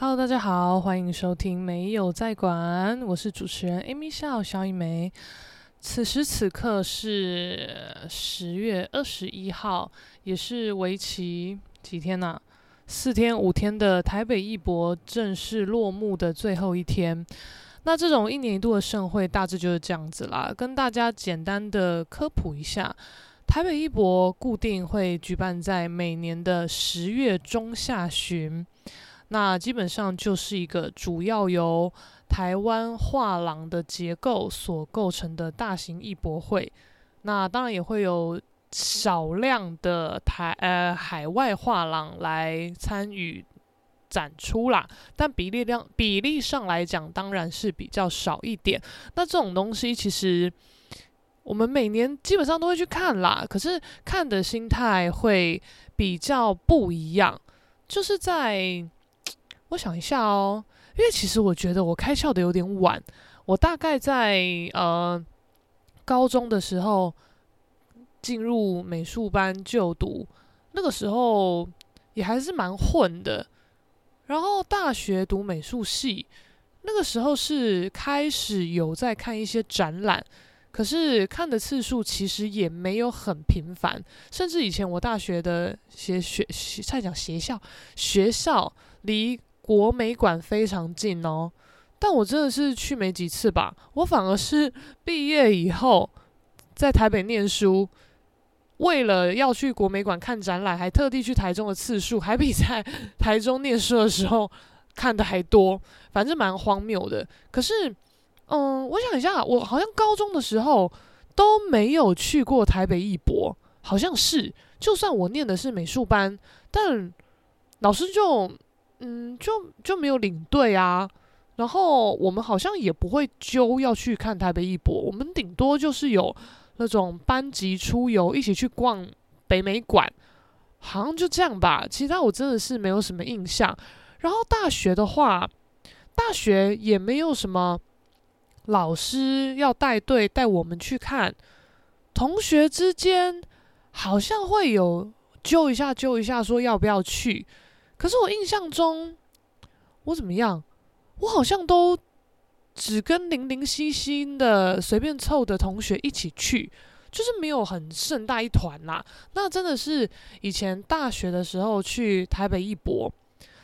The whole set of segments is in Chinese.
Hello，大家好，欢迎收听没有在管，我是主持人 Amy 笑小一梅。此时此刻是十月二十一号，也是为期几天呢、四天五天的台北艺博正式落幕的最后一天。那这种一年一度的盛会，大致就是这样子啦。跟大家简单的科普一下，台北艺博固定会举办在每年的十月中下旬。那基本上就是一个主要由台湾画廊的结构所构成的大型艺博会。那当然也会有少量的台呃海外画廊来参与展出啦，但比例量比例上来讲，当然是比较少一点。那这种东西其实我们每年基本上都会去看啦，可是看的心态会比较不一样，就是在。我想一下哦，因为其实我觉得我开窍的有点晚。我大概在呃高中的时候进入美术班就读，那个时候也还是蛮混的。然后大学读美术系，那个时候是开始有在看一些展览，可是看的次数其实也没有很频繁。甚至以前我大学的学学学，在讲学校学校离。国美馆非常近哦，但我真的是去没几次吧。我反而是 毕业以后在台北念书，为了要去国美馆看展览，还特地去台中的次数，还比在 台中念书的时候看的还多。反正蛮荒谬的。可是，嗯，我想一下，我好像高中的时候都没有去过台北艺博，好像是。就算我念的是美术班，但老师就。嗯，就就没有领队啊，然后我们好像也不会揪要去看台北艺博，我们顶多就是有那种班级出游，一起去逛北美馆，好像就这样吧。其他我真的是没有什么印象。然后大学的话，大学也没有什么老师要带队带我们去看，同学之间好像会有揪一下揪一下，说要不要去。可是我印象中，我怎么样？我好像都只跟零零星星的随便凑的同学一起去，就是没有很盛大一团啦。那真的是以前大学的时候去台北艺博，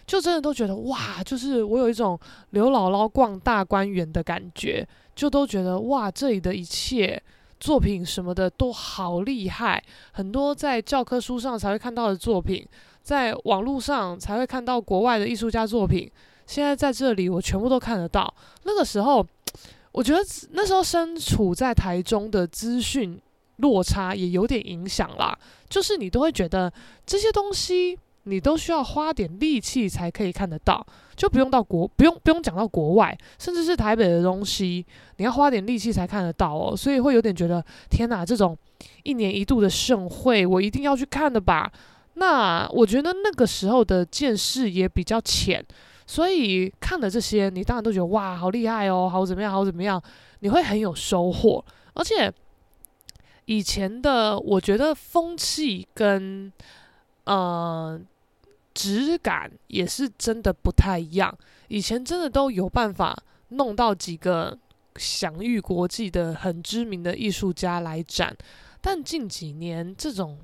就真的都觉得哇，就是我有一种刘姥姥逛大观园的感觉，就都觉得哇，这里的一切作品什么的都好厉害，很多在教科书上才会看到的作品。在网络上才会看到国外的艺术家作品，现在在这里我全部都看得到。那个时候，我觉得那时候身处在台中的资讯落差也有点影响啦，就是你都会觉得这些东西你都需要花点力气才可以看得到，就不用到国不用不用讲到国外，甚至是台北的东西，你要花点力气才看得到哦，所以会有点觉得天哪，这种一年一度的盛会，我一定要去看的吧。那我觉得那个时候的见识也比较浅，所以看了这些，你当然都觉得哇，好厉害哦，好怎么样，好怎么样，你会很有收获。而且以前的我觉得风气跟呃质感也是真的不太一样。以前真的都有办法弄到几个享誉国际的很知名的艺术家来展，但近几年这种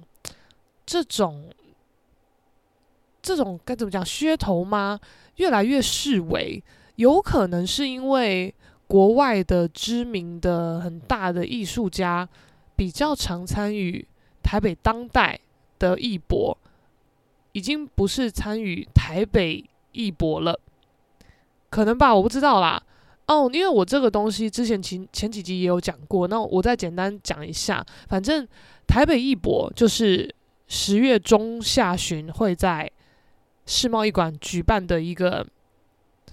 这种。这种该怎么讲噱头吗？越来越式微，有可能是因为国外的知名的很大的艺术家比较常参与台北当代的艺博，已经不是参与台北艺博了，可能吧，我不知道啦。哦，因为我这个东西之前前前几集也有讲过，那我再简单讲一下。反正台北艺博就是十月中下旬会在。世贸艺馆举办的一个，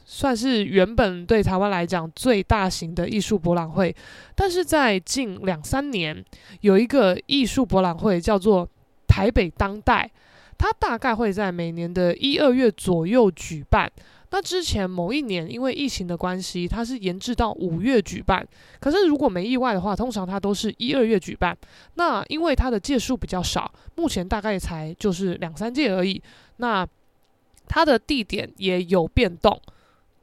算是原本对台湾来讲最大型的艺术博览会，但是在近两三年有一个艺术博览会叫做台北当代，它大概会在每年的一二月左右举办。那之前某一年因为疫情的关系，它是延至到五月举办。可是如果没意外的话，通常它都是一二月举办。那因为它的届数比较少，目前大概才就是两三届而已。那它的地点也有变动，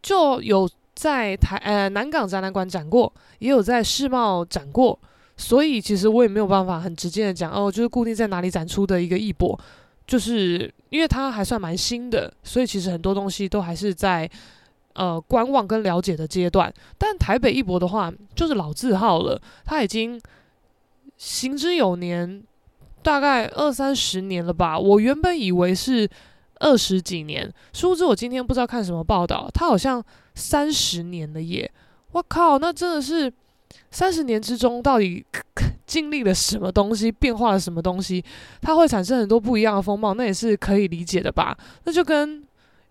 就有在台呃南港展览馆展过，也有在世贸展过，所以其实我也没有办法很直接的讲哦，就是固定在哪里展出的一个艺博，就是因为它还算蛮新的，所以其实很多东西都还是在呃观望跟了解的阶段。但台北艺博的话，就是老字号了，它已经行之有年，大概二三十年了吧。我原本以为是。二十几年，殊不知我今天不知道看什么报道，他好像三十年了耶！我靠，那真的是三十年之中到底 经历了什么东西，变化了什么东西，它会产生很多不一样的风貌，那也是可以理解的吧？那就跟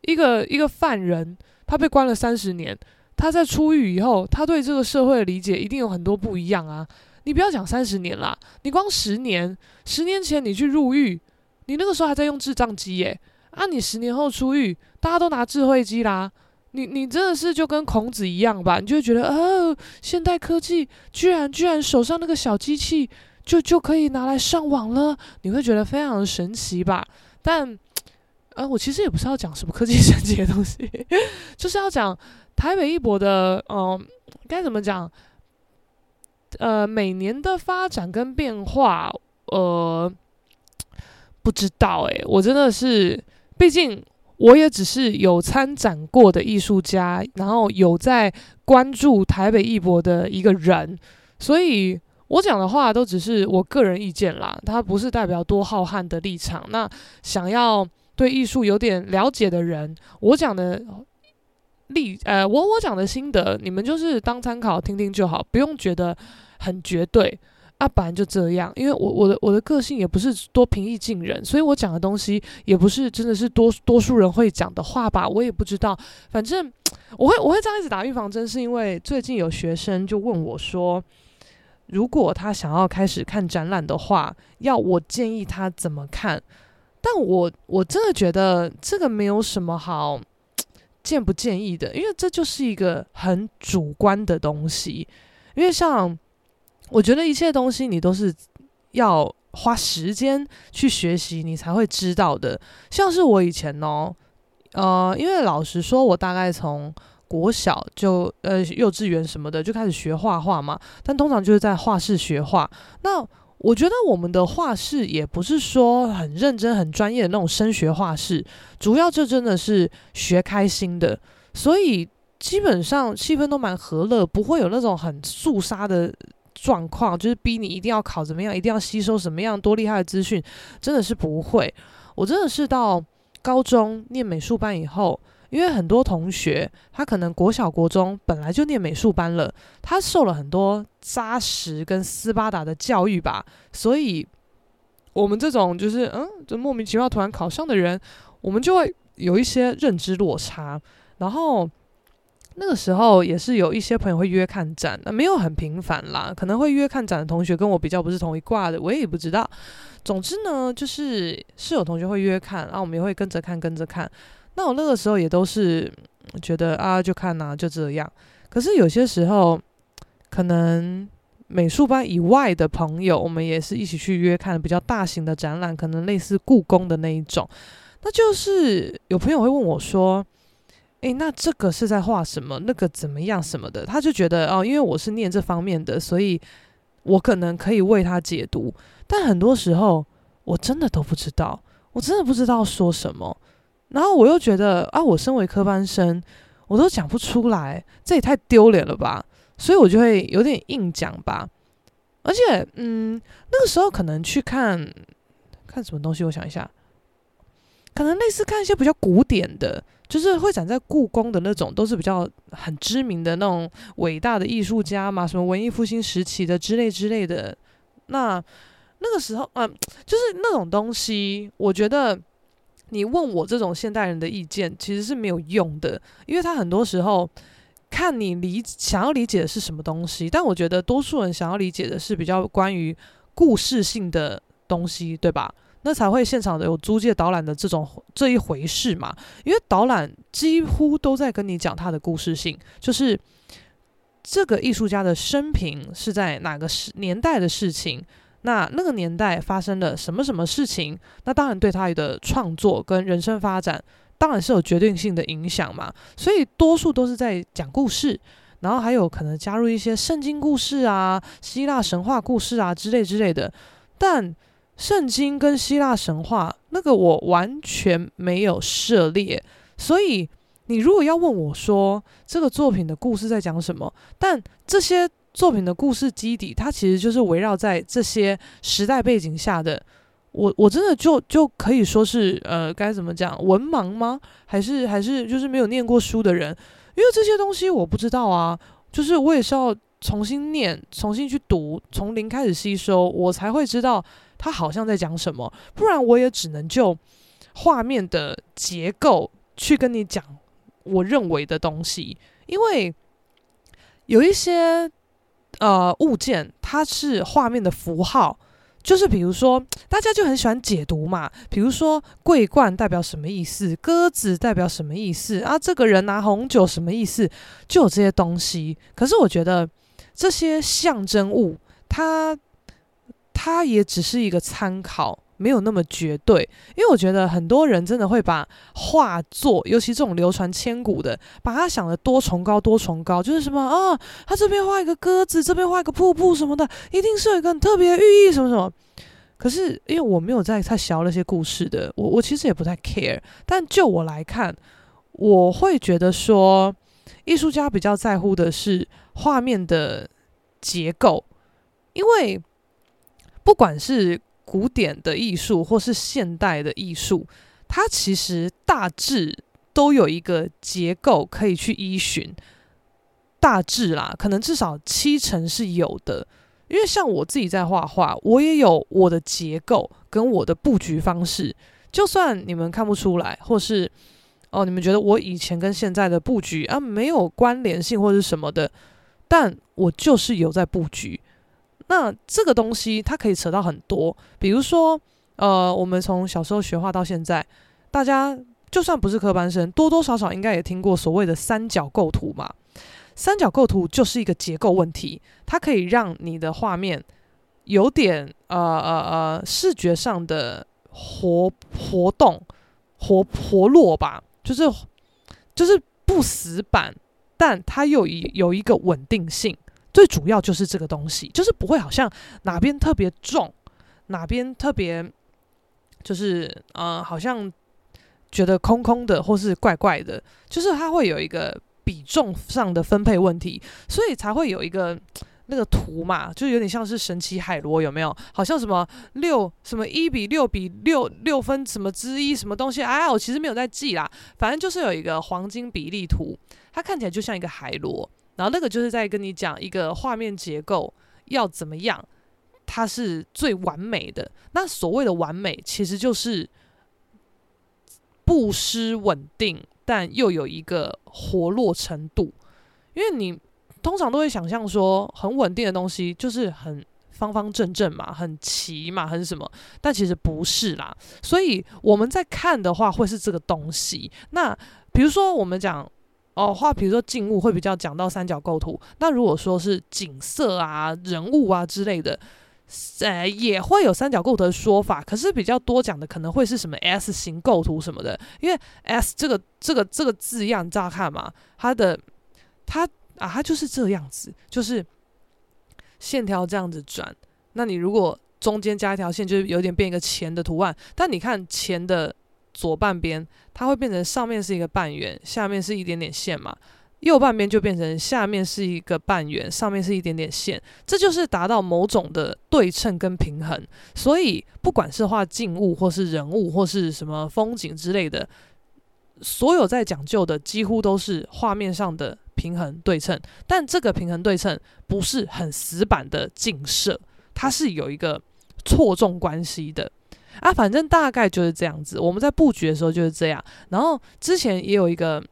一个一个犯人，他被关了三十年，他在出狱以后，他对这个社会的理解一定有很多不一样啊！你不要讲三十年啦，你光十年，十年前你去入狱，你那个时候还在用智障机耶。啊！你十年后出狱，大家都拿智慧机啦，你你真的是就跟孔子一样吧？你就会觉得，哦，现代科技居然居然手上那个小机器就就可以拿来上网了，你会觉得非常的神奇吧？但，呃，我其实也不是要讲什么科技 神奇的东西，就是要讲台北艺博的，嗯、该怎么讲？呃，每年的发展跟变化，呃，不知道诶，我真的是。毕竟我也只是有参展过的艺术家，然后有在关注台北艺博的一个人，所以我讲的话都只是我个人意见啦，它不是代表多浩瀚的立场。那想要对艺术有点了解的人，我讲的立呃，我我讲的心得，你们就是当参考听听就好，不用觉得很绝对。啊，本来就这样，因为我我的我的个性也不是多平易近人，所以我讲的东西也不是真的是多多数人会讲的话吧，我也不知道。反正我会我会这样一直打预防针，是因为最近有学生就问我说，如果他想要开始看展览的话，要我建议他怎么看？但我我真的觉得这个没有什么好建不建议的，因为这就是一个很主观的东西，因为像。我觉得一切东西你都是要花时间去学习，你才会知道的。像是我以前哦，呃，因为老实说，我大概从国小就呃幼稚园什么的就开始学画画嘛，但通常就是在画室学画。那我觉得我们的画室也不是说很认真、很专业的那种升学画室，主要就真的是学开心的，所以基本上气氛都蛮和乐，不会有那种很肃杀的。状况就是逼你一定要考怎么样，一定要吸收什么样多厉害的资讯，真的是不会。我真的是到高中念美术班以后，因为很多同学他可能国小国中本来就念美术班了，他受了很多扎实跟斯巴达的教育吧，所以我们这种就是嗯，就莫名其妙突然考上的人，我们就会有一些认知落差，然后。那个时候也是有一些朋友会约看展，那没有很频繁啦，可能会约看展的同学跟我比较不是同一挂的，我也不知道。总之呢，就是是有同学会约看，然后我们也会跟着看，跟着看。那我那个时候也都是觉得啊，就看呐，就这样。可是有些时候，可能美术班以外的朋友，我们也是一起去约看比较大型的展览，可能类似故宫的那一种。那就是有朋友会问我说。诶，那这个是在画什么？那个怎么样什么的？他就觉得哦，因为我是念这方面的，所以我可能可以为他解读。但很多时候我真的都不知道，我真的不知道说什么。然后我又觉得啊，我身为科班生，我都讲不出来，这也太丢脸了吧？所以我就会有点硬讲吧。而且，嗯，那个时候可能去看看什么东西，我想一下，可能类似看一些比较古典的。就是会展在故宫的那种，都是比较很知名的那种伟大的艺术家嘛，什么文艺复兴时期的之类之类的。那那个时候，嗯、就是那种东西，我觉得你问我这种现代人的意见，其实是没有用的，因为他很多时候看你理想要理解的是什么东西，但我觉得多数人想要理解的是比较关于故事性的东西，对吧？那才会现场的有租借导览的这种这一回事嘛，因为导览几乎都在跟你讲他的故事性，就是这个艺术家的生平是在哪个时年代的事情，那那个年代发生了什么什么事情，那当然对他的创作跟人生发展当然是有决定性的影响嘛。所以多数都是在讲故事，然后还有可能加入一些圣经故事啊、希腊神话故事啊之类之类的。但圣经跟希腊神话那个我完全没有涉猎，所以你如果要问我说这个作品的故事在讲什么，但这些作品的故事基底，它其实就是围绕在这些时代背景下的。我我真的就就可以说是呃该怎么讲文盲吗？还是还是就是没有念过书的人？因为这些东西我不知道啊，就是我也是要重新念、重新去读、从零开始吸收，我才会知道。他好像在讲什么，不然我也只能就画面的结构去跟你讲我认为的东西，因为有一些呃物件，它是画面的符号，就是比如说大家就很喜欢解读嘛，比如说桂冠代表什么意思，鸽子代表什么意思啊，这个人拿红酒什么意思，就有这些东西。可是我觉得这些象征物，它。它也只是一个参考，没有那么绝对。因为我觉得很多人真的会把画作，尤其这种流传千古的，把它想得多崇高、多崇高，就是什么啊，他这边画一个鸽子，这边画一个瀑布什么的，一定是有一个很特别的寓意什么什么。可是因为我没有在太学那些故事的，我我其实也不太 care。但就我来看，我会觉得说，艺术家比较在乎的是画面的结构，因为。不管是古典的艺术，或是现代的艺术，它其实大致都有一个结构可以去依循。大致啦，可能至少七成是有的。因为像我自己在画画，我也有我的结构跟我的布局方式。就算你们看不出来，或是哦，你们觉得我以前跟现在的布局啊没有关联性或是什么的，但我就是有在布局。那这个东西它可以扯到很多，比如说，呃，我们从小时候学画到现在，大家就算不是科班生，多多少少应该也听过所谓的三角构图嘛。三角构图就是一个结构问题，它可以让你的画面有点呃呃呃视觉上的活活动活活络吧，就是就是不死板，但它又有有一个稳定性。最主要就是这个东西，就是不会好像哪边特别重，哪边特别就是呃，好像觉得空空的或是怪怪的，就是它会有一个比重上的分配问题，所以才会有一个那个图嘛，就有点像是神奇海螺有没有？好像什么六什么一比六比六六分什么之一什么东西？哎，我其实没有在记啦，反正就是有一个黄金比例图，它看起来就像一个海螺。然后那个就是在跟你讲一个画面结构要怎么样，它是最完美的。那所谓的完美，其实就是不失稳定，但又有一个活络程度。因为你通常都会想象说，很稳定的东西就是很方方正正嘛，很齐嘛，很什么。但其实不是啦。所以我们在看的话，会是这个东西。那比如说我们讲。哦，画比如说静物会比较讲到三角构图，那如果说是景色啊、人物啊之类的，呃，也会有三角构图的说法，可是比较多讲的可能会是什么 S 型构图什么的，因为 S 这个这个这个字样，你知道看嘛，它的它啊，它就是这样子，就是线条这样子转，那你如果中间加一条线，就是有点变一个钱的图案，但你看钱的。左半边它会变成上面是一个半圆，下面是一点点线嘛。右半边就变成下面是一个半圆，上面是一点点线。这就是达到某种的对称跟平衡。所以不管是画静物，或是人物，或是什么风景之类的，所有在讲究的几乎都是画面上的平衡对称。但这个平衡对称不是很死板的镜射，它是有一个错重关系的。啊，反正大概就是这样子。我们在布局的时候就是这样。然后之前也有一个，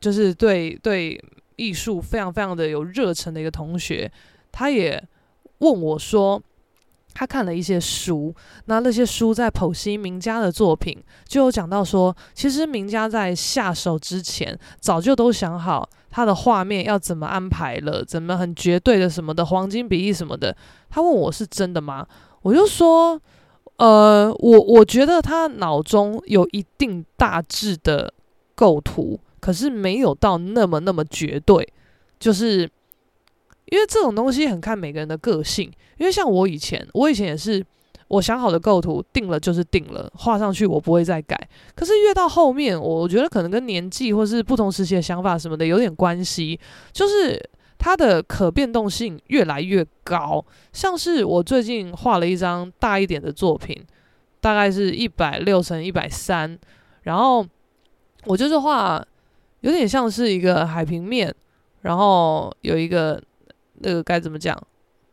就是对对艺术非常非常的有热忱的一个同学，他也问我说，他看了一些书，那那些书在剖析名家的作品，就有讲到说，其实名家在下手之前，早就都想好他的画面要怎么安排了，怎么很绝对的什么的黄金比例什么的。他问我是真的吗？我就说。呃，我我觉得他脑中有一定大致的构图，可是没有到那么那么绝对，就是因为这种东西很看每个人的个性。因为像我以前，我以前也是。我想好的构图定了就是定了，画上去我不会再改。可是越到后面，我觉得可能跟年纪或是不同时期的想法什么的有点关系，就是它的可变动性越来越高。像是我最近画了一张大一点的作品，大概是一百六乘一百三，然后我就是画有点像是一个海平面，然后有一个那个该怎么讲？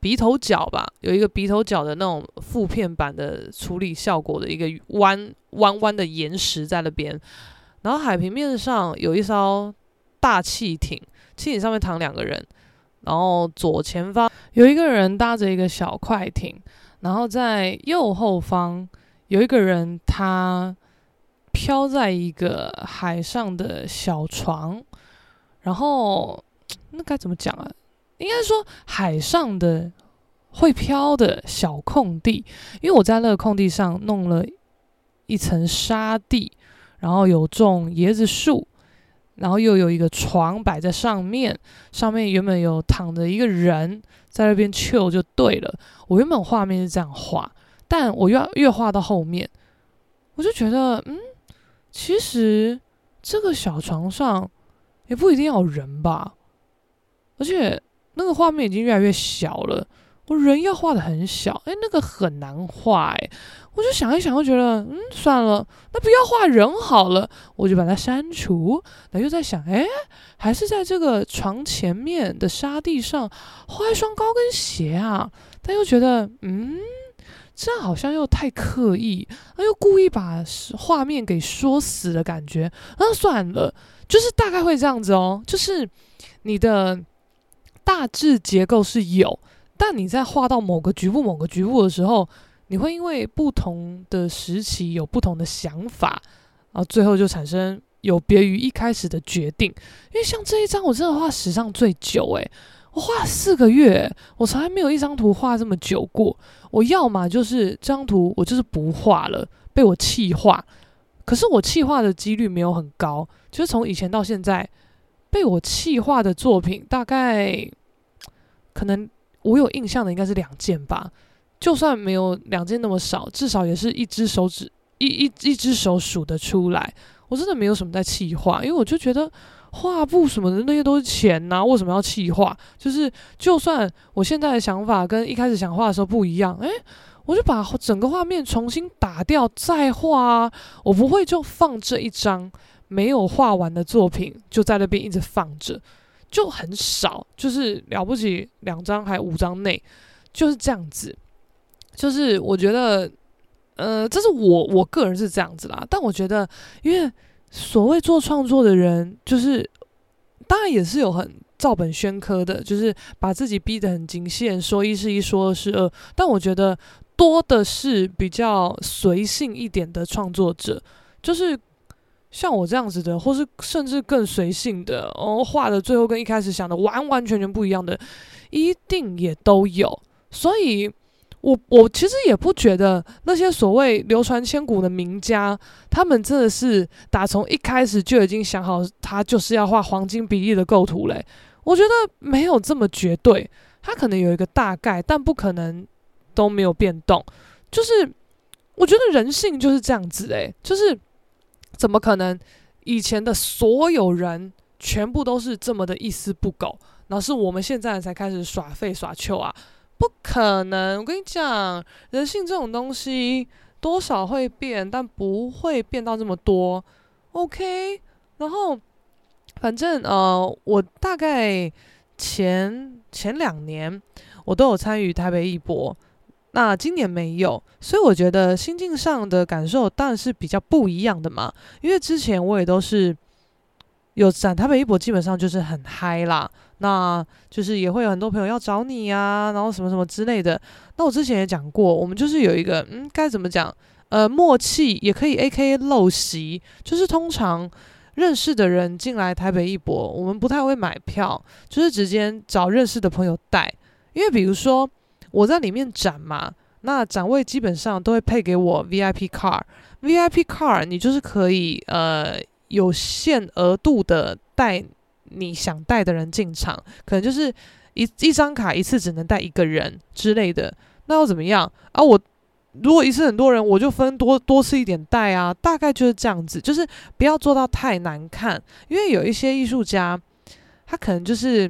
鼻头角吧，有一个鼻头角的那种负片版的处理效果的一个弯弯弯的岩石在那边，然后海平面上有一艘大汽艇，汽艇上面躺两个人，然后左前方有一个人搭着一个小快艇，然后在右后方有一个人他飘在一个海上的小床，然后那该怎么讲啊？应该说海上的会飘的小空地，因为我在那个空地上弄了一层沙地，然后有种椰子树，然后又有一个床摆在上面，上面原本有躺着一个人在那边 chill 就对了。我原本画面是这样画，但我越越画到后面，我就觉得，嗯，其实这个小床上也不一定要有人吧，而且。那个画面已经越来越小了，我人要画的很小，诶，那个很难画，诶，我就想一想，我觉得，嗯，算了，那不要画人好了，我就把它删除。那又在想，诶，还是在这个床前面的沙地上画一双高跟鞋啊？但又觉得，嗯，这样好像又太刻意，又故意把画面给说死的感觉。那算了，就是大概会这样子哦，就是你的。大致结构是有，但你在画到某个局部、某个局部的时候，你会因为不同的时期有不同的想法，啊最后就产生有别于一开始的决定。因为像这一张，我真的画史上最久诶，我画了四个月，我从来没有一张图画这么久过。我要么就是这张图我就是不画了，被我气画。可是我气画的几率没有很高，就是从以前到现在。被我气画的作品，大概可能我有印象的应该是两件吧。就算没有两件那么少，至少也是一只手指一一一只手数得出来。我真的没有什么在气画，因为我就觉得画布什么的那些都是钱呐，为什么要气画？就是就算我现在的想法跟一开始想画的时候不一样，诶，我就把整个画面重新打掉再画啊。我不会就放这一张。没有画完的作品就在那边一直放着，就很少，就是了不起两张还五张内，就是这样子。就是我觉得，呃，这是我我个人是这样子啦。但我觉得，因为所谓做创作的人，就是当然也是有很照本宣科的，就是把自己逼得很极限，说一是一，说二是二。但我觉得多的是比较随性一点的创作者，就是。像我这样子的，或是甚至更随性的，哦，画的最后跟一开始想的完完全全不一样的，一定也都有。所以我，我其实也不觉得那些所谓流传千古的名家，他们真的是打从一开始就已经想好，他就是要画黄金比例的构图嘞。我觉得没有这么绝对，他可能有一个大概，但不可能都没有变动。就是我觉得人性就是这样子，诶，就是。怎么可能？以前的所有人全部都是这么的一丝不苟，然后是我们现在才开始耍废耍秋啊？不可能！我跟你讲，人性这种东西多少会变，但不会变到这么多。OK，然后反正呃，我大概前前两年我都有参与台北艺博。那今年没有，所以我觉得心境上的感受当然是比较不一样的嘛。因为之前我也都是有展台北一博，基本上就是很嗨啦，那就是也会有很多朋友要找你啊，然后什么什么之类的。那我之前也讲过，我们就是有一个嗯，该怎么讲？呃，默契也可以 AKA 陋习，就是通常认识的人进来台北一博，我们不太会买票，就是直接找认识的朋友带，因为比如说。我在里面展嘛，那展位基本上都会配给我 VIP car。VIP car 你就是可以呃有限额度的带你想带的人进场，可能就是一一张卡一次只能带一个人之类的，那又怎么样啊？我如果一次很多人，我就分多多次一点带啊，大概就是这样子，就是不要做到太难看，因为有一些艺术家，他可能就是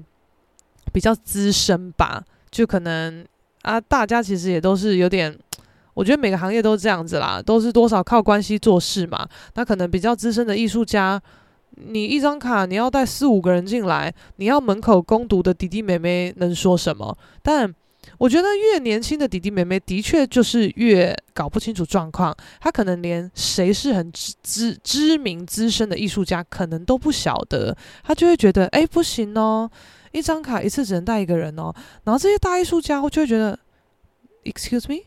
比较资深吧，就可能啊，大家其实也都是有点。我觉得每个行业都是这样子啦，都是多少靠关系做事嘛。那可能比较资深的艺术家，你一张卡你要带四五个人进来，你要门口攻读的弟弟妹妹能说什么？但我觉得越年轻的弟弟妹妹的确就是越搞不清楚状况，他可能连谁是很知知知名资深的艺术家可能都不晓得，他就会觉得哎不行哦，一张卡一次只能带一个人哦。然后这些大艺术家我就会觉得，Excuse me。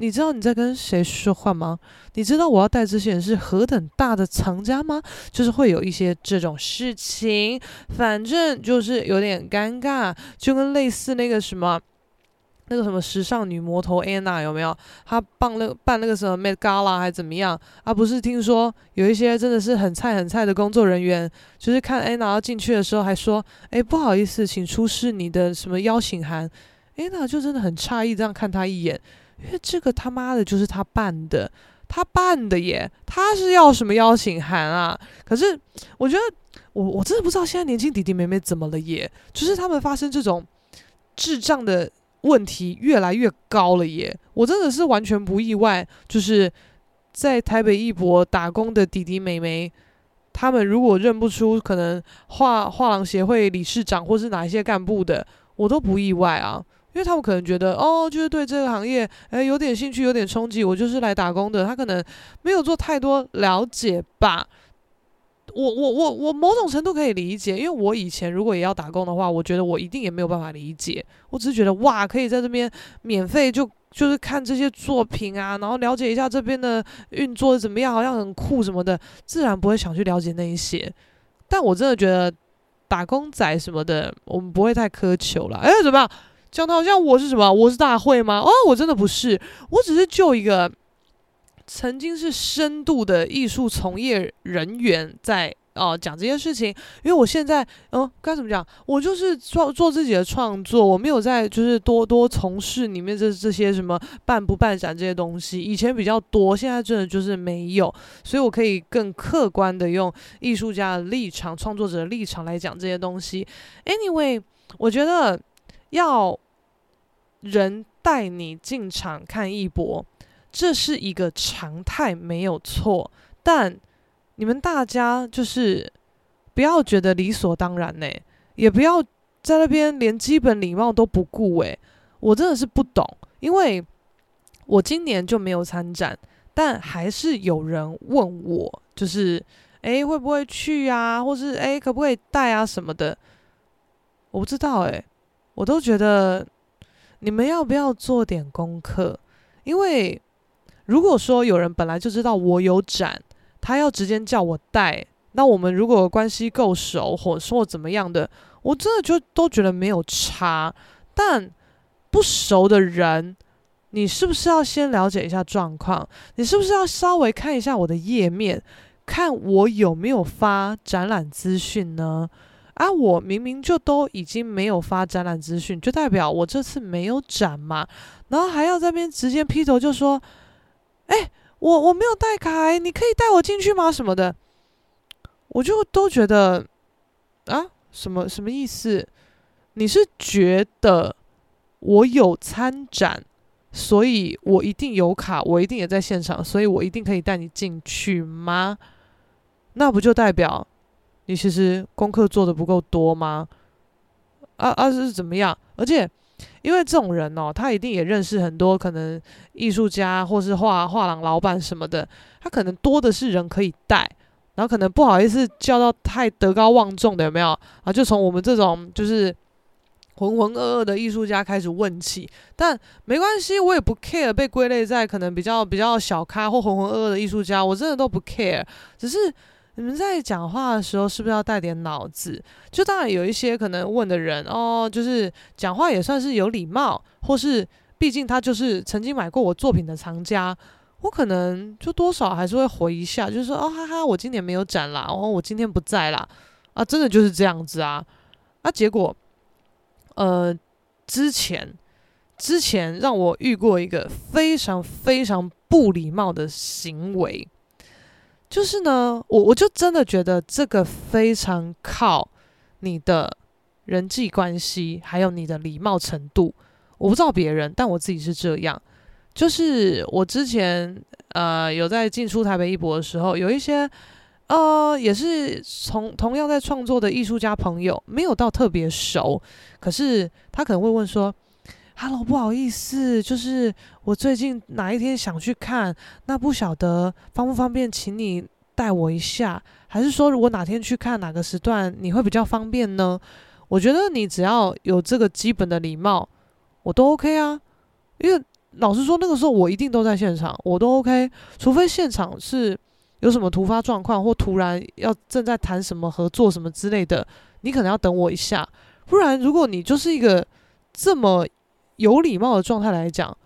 你知道你在跟谁说话吗？你知道我要带这些人是何等大的藏家吗？就是会有一些这种事情，反正就是有点尴尬，就跟类似那个什么，那个什么时尚女魔头安娜有没有？她办那办那个什么 Met Gala 还怎么样？啊，不是听说有一些真的是很菜很菜的工作人员，就是看安娜要进去的时候还说，哎，不好意思，请出示你的什么邀请函。安娜就真的很诧异，这样看他一眼。因为这个他妈的就是他办的，他办的耶，他是要什么邀请函啊？可是我觉得我我真的不知道现在年轻弟弟妹妹怎么了耶，就是他们发生这种智障的问题越来越高了耶，我真的是完全不意外。就是在台北艺博打工的弟弟妹妹，他们如果认不出可能画画廊协会理事长或是哪一些干部的，我都不意外啊。因为他们可能觉得哦，就是对这个行业诶有点兴趣，有点冲击。我就是来打工的，他可能没有做太多了解吧。我我我我某种程度可以理解，因为我以前如果也要打工的话，我觉得我一定也没有办法理解。我只是觉得哇，可以在这边免费就就是看这些作品啊，然后了解一下这边的运作怎么样，好像很酷什么的，自然不会想去了解那一些。但我真的觉得打工仔什么的，我们不会太苛求了。哎，怎么样？讲的好像我是什么？我是大会吗？哦，我真的不是，我只是就一个曾经是深度的艺术从业人员在哦讲这件事情。因为我现在嗯该怎么讲？我就是做做自己的创作，我没有在就是多多从事里面这这些什么办不办展这些东西。以前比较多，现在真的就是没有，所以我可以更客观的用艺术家的立场、创作者的立场来讲这些东西。Anyway，我觉得。要人带你进场看艺博，这是一个常态，没有错。但你们大家就是不要觉得理所当然呢，也不要在那边连基本礼貌都不顾诶，我真的是不懂，因为我今年就没有参展，但还是有人问我，就是诶会不会去啊，或是诶可不可以带啊什么的，我不知道诶。我都觉得你们要不要做点功课？因为如果说有人本来就知道我有展，他要直接叫我带，那我们如果关系够熟，或者说怎么样的，我真的就都觉得没有差。但不熟的人，你是不是要先了解一下状况？你是不是要稍微看一下我的页面，看我有没有发展览资讯呢？啊，我明明就都已经没有发展览资讯，就代表我这次没有展嘛，然后还要这边直接劈头就说，哎，我我没有带卡，你可以带我进去吗？什么的，我就都觉得啊，什么什么意思？你是觉得我有参展，所以我一定有卡，我一定也在现场，所以我一定可以带你进去吗？那不就代表？你其实功课做得不够多吗？啊啊是怎么样？而且，因为这种人哦，他一定也认识很多可能艺术家或是画画廊老板什么的，他可能多的是人可以带，然后可能不好意思叫到太德高望重的有没有？啊，就从我们这种就是浑浑噩噩的艺术家开始问起。但没关系，我也不 care 被归类在可能比较比较小咖或浑浑噩噩的艺术家，我真的都不 care，只是。你们在讲话的时候是不是要带点脑子？就当然有一些可能问的人哦，就是讲话也算是有礼貌，或是毕竟他就是曾经买过我作品的藏家，我可能就多少还是会回一下，就是说哦哈哈，我今年没有展啦，哦我今天不在啦，啊真的就是这样子啊，啊结果，呃之前之前让我遇过一个非常非常不礼貌的行为，就是呢，我我就真的觉得这个非常靠你的人际关系，还有你的礼貌程度，我不知道别人，但我自己是这样。就是我之前呃有在进出台北艺博的时候，有一些呃也是从同样在创作的艺术家朋友，没有到特别熟，可是他可能会问说：“Hello，不好意思，就是我最近哪一天想去看，那不晓得方不方便，请你带我一下，还是说如果哪天去看哪个时段你会比较方便呢？”我觉得你只要有这个基本的礼貌，我都 OK 啊，因为。老实说，那个时候我一定都在现场，我都 OK。除非现场是有什么突发状况，或突然要正在谈什么合作什么之类的，你可能要等我一下。不然，如果你就是一个这么有礼貌的状态来讲，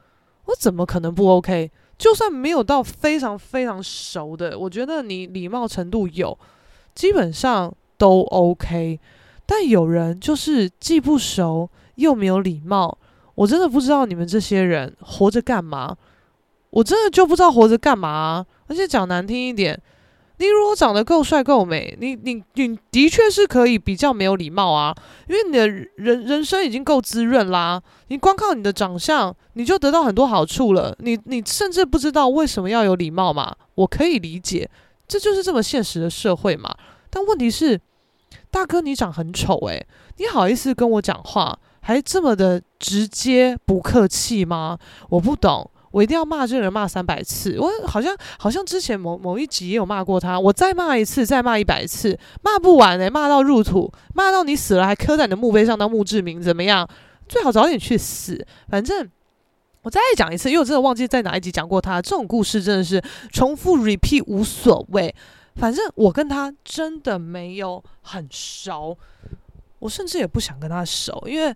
我怎么可能不 OK？就算没有到非常非常熟的，我觉得你礼貌程度有，基本上都 OK。但有人就是既不熟又没有礼貌。我真的不知道你们这些人活着干嘛，我真的就不知道活着干嘛。而且讲难听一点，你如果长得够帅够美，你你你的确是可以比较没有礼貌啊，因为你的人人生已经够滋润啦。你光靠你的长相，你就得到很多好处了。你你甚至不知道为什么要有礼貌嘛？我可以理解，这就是这么现实的社会嘛。但问题是，大哥你长很丑诶，你好意思跟我讲话？还这么的直接不客气吗？我不懂，我一定要骂这个人骂三百次。我好像好像之前某某一集也有骂过他，我再骂一次，再骂一百次，骂不完诶，骂到入土，骂到你死了还刻在你的墓碑上当墓志铭，怎么样？最好早点去死。反正我再讲一次，因为我真的忘记在哪一集讲过他。这种故事真的是重复 repeat 无所谓。反正我跟他真的没有很熟。我甚至也不想跟他熟，因为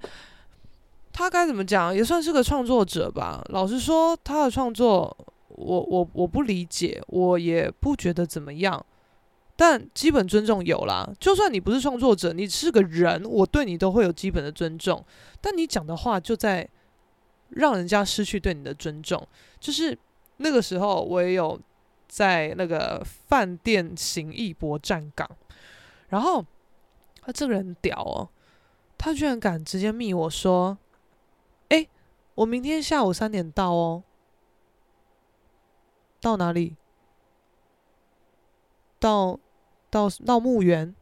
他该怎么讲也算是个创作者吧。老实说，他的创作我我我不理解，我也不觉得怎么样。但基本尊重有啦，就算你不是创作者，你是个人，我对你都会有基本的尊重。但你讲的话就在让人家失去对你的尊重。就是那个时候，我也有在那个饭店行一博站岗，然后。他这个人屌哦，他居然敢直接密我说：“，我明天下午三点到哦。”到哪里？到到到墓园，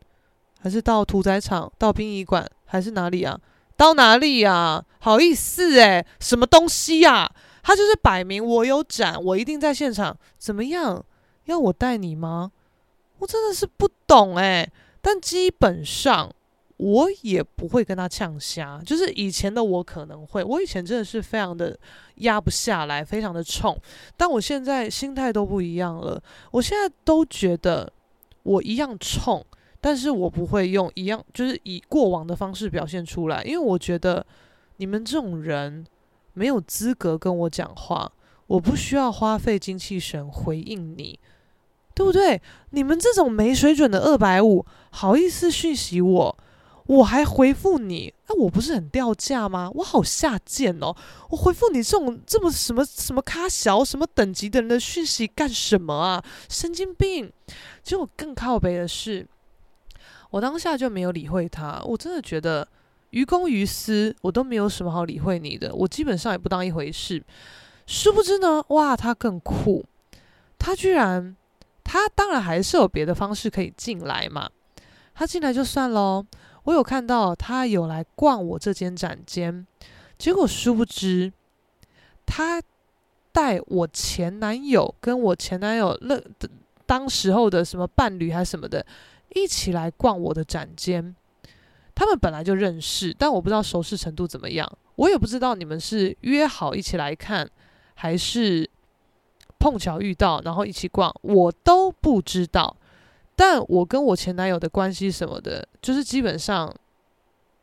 还是到屠宰场？到殡仪馆，还是哪里啊？到哪里啊？好意思诶，什么东西呀？他就是摆明我有展，我一定在现场。怎么样？要我带你吗？我真的是不懂诶。但基本上我也不会跟他呛虾，就是以前的我可能会，我以前真的是非常的压不下来，非常的冲。但我现在心态都不一样了，我现在都觉得我一样冲，但是我不会用一样，就是以过往的方式表现出来，因为我觉得你们这种人没有资格跟我讲话，我不需要花费精气神回应你。对不对？你们这种没水准的二百五，好意思讯息我，我还回复你，那我不是很掉价吗？我好下贱哦！我回复你这种这么什么什么咖小什么等级的人的讯息干什么啊？神经病！其实我更靠北的是，我当下就没有理会他。我真的觉得于公于私，我都没有什么好理会你的，我基本上也不当一回事。殊不知呢，哇，他更酷，他居然。他当然还是有别的方式可以进来嘛，他进来就算喽。我有看到他有来逛我这间展间，结果殊不知，他带我前男友跟我前男友那当时候的什么伴侣还是什么的，一起来逛我的展间。他们本来就认识，但我不知道熟识程度怎么样。我也不知道你们是约好一起来看，还是。碰巧遇到，然后一起逛，我都不知道。但我跟我前男友的关系什么的，就是基本上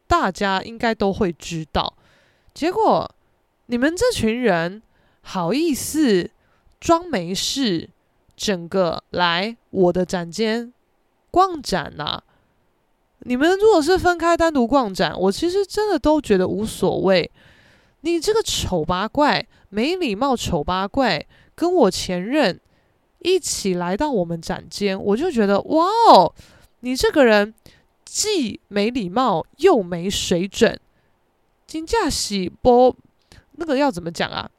大家应该都会知道。结果你们这群人好意思装没事，整个来我的展间逛展呐、你们如果是分开单独逛展，我其实真的都觉得无所谓。你这个丑八怪，没礼貌丑八怪，跟我前任一起来到我们展间，我就觉得哇哦，你这个人既没礼貌又没水准。金价喜波，那个要怎么讲啊？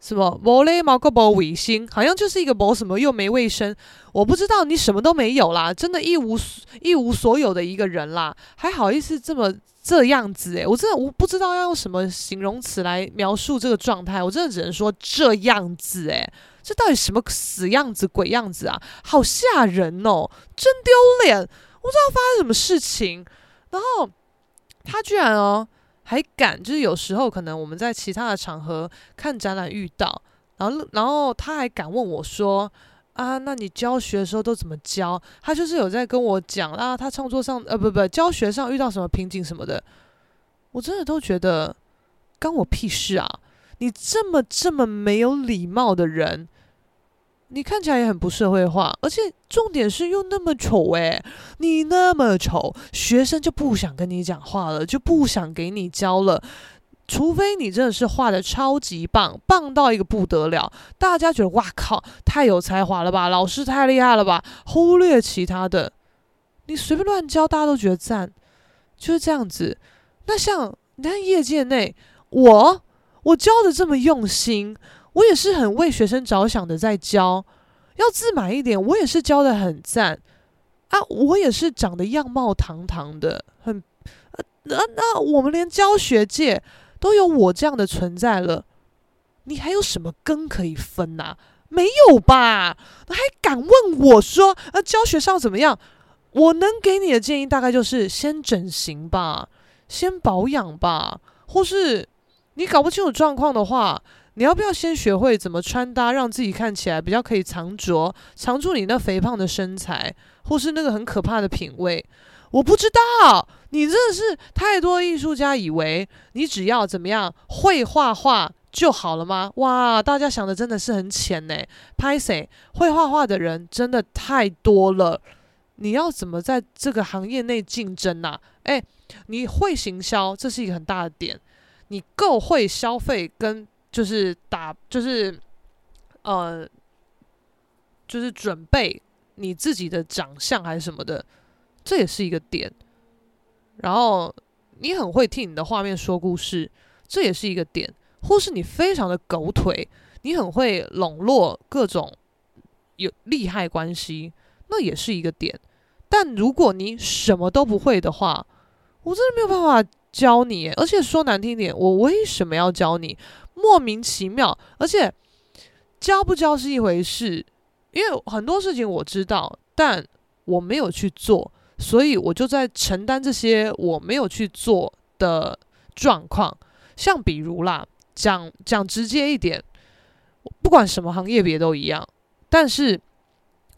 什么无礼貌个无卫生，好像就是一个无什么又没卫生。我不知道你什么都没有啦，真的一无一无所有的一个人啦，还好意思这么这样子诶、我真的我不知道要用什么形容词来描述这个状态，我真的只能说这样子诶、这到底什么死样子鬼样子啊？好吓人哦，真丢脸！我不知道发生什么事情，然后他居然哦。还敢，就是有时候可能我们在其他的场合看展览遇到，然后然后他还敢问我说：“啊，那你教学的时候都怎么教？”他就是有在跟我讲啊，他创作上呃不不教学上遇到什么瓶颈什么的，我真的都觉得关我屁事啊！你这么这么没有礼貌的人。你看起来也很不社会化，而且重点是又那么丑诶，你那么丑，学生就不想跟你讲话了，就不想给你教了。除非你真的是画的超级棒，棒到一个不得了，大家觉得哇靠，太有才华了吧，老师太厉害了吧，忽略其他的，你随便乱教，大家都觉得赞，就是这样子。那像你看业界内，我我教的这么用心。我也是很为学生着想的，在教，要自满一点，我也是教的很赞啊，我也是长得样貌堂堂的，很，那、那我们连教学界都有我这样的存在了，你还有什么根可以分呐、啊？没有吧？还敢问我说，啊，教学上怎么样？我能给你的建议大概就是先整形吧，先保养吧，或是你搞不清楚状况的话。你要不要先学会怎么穿搭，让自己看起来比较可以藏拙，藏住你那肥胖的身材，或是那个很可怕的品味？我不知道，你真的是太多艺术家以为你只要怎么样会画画就好了吗？哇，大家想的真的是很浅呢。拍谁会画画的人真的太多了，你要怎么在这个行业内竞争呢？诶，你会行销，这是一个很大的点，你够会消费跟。就是打，就是，呃，就是准备你自己的长相还是什么的，这也是一个点。然后你很会替你的画面说故事，这也是一个点。或是你非常的狗腿，你很会笼络各种有利害关系，那也是一个点。但如果你什么都不会的话，我真的没有办法教你。而且说难听点，我为什么要教你？莫名其妙，而且教不教是一回事，因为很多事情我知道，但我没有去做，所以我就在承担这些我没有去做的状况。像比如啦，讲讲直接一点，不管什么行业别都一样，但是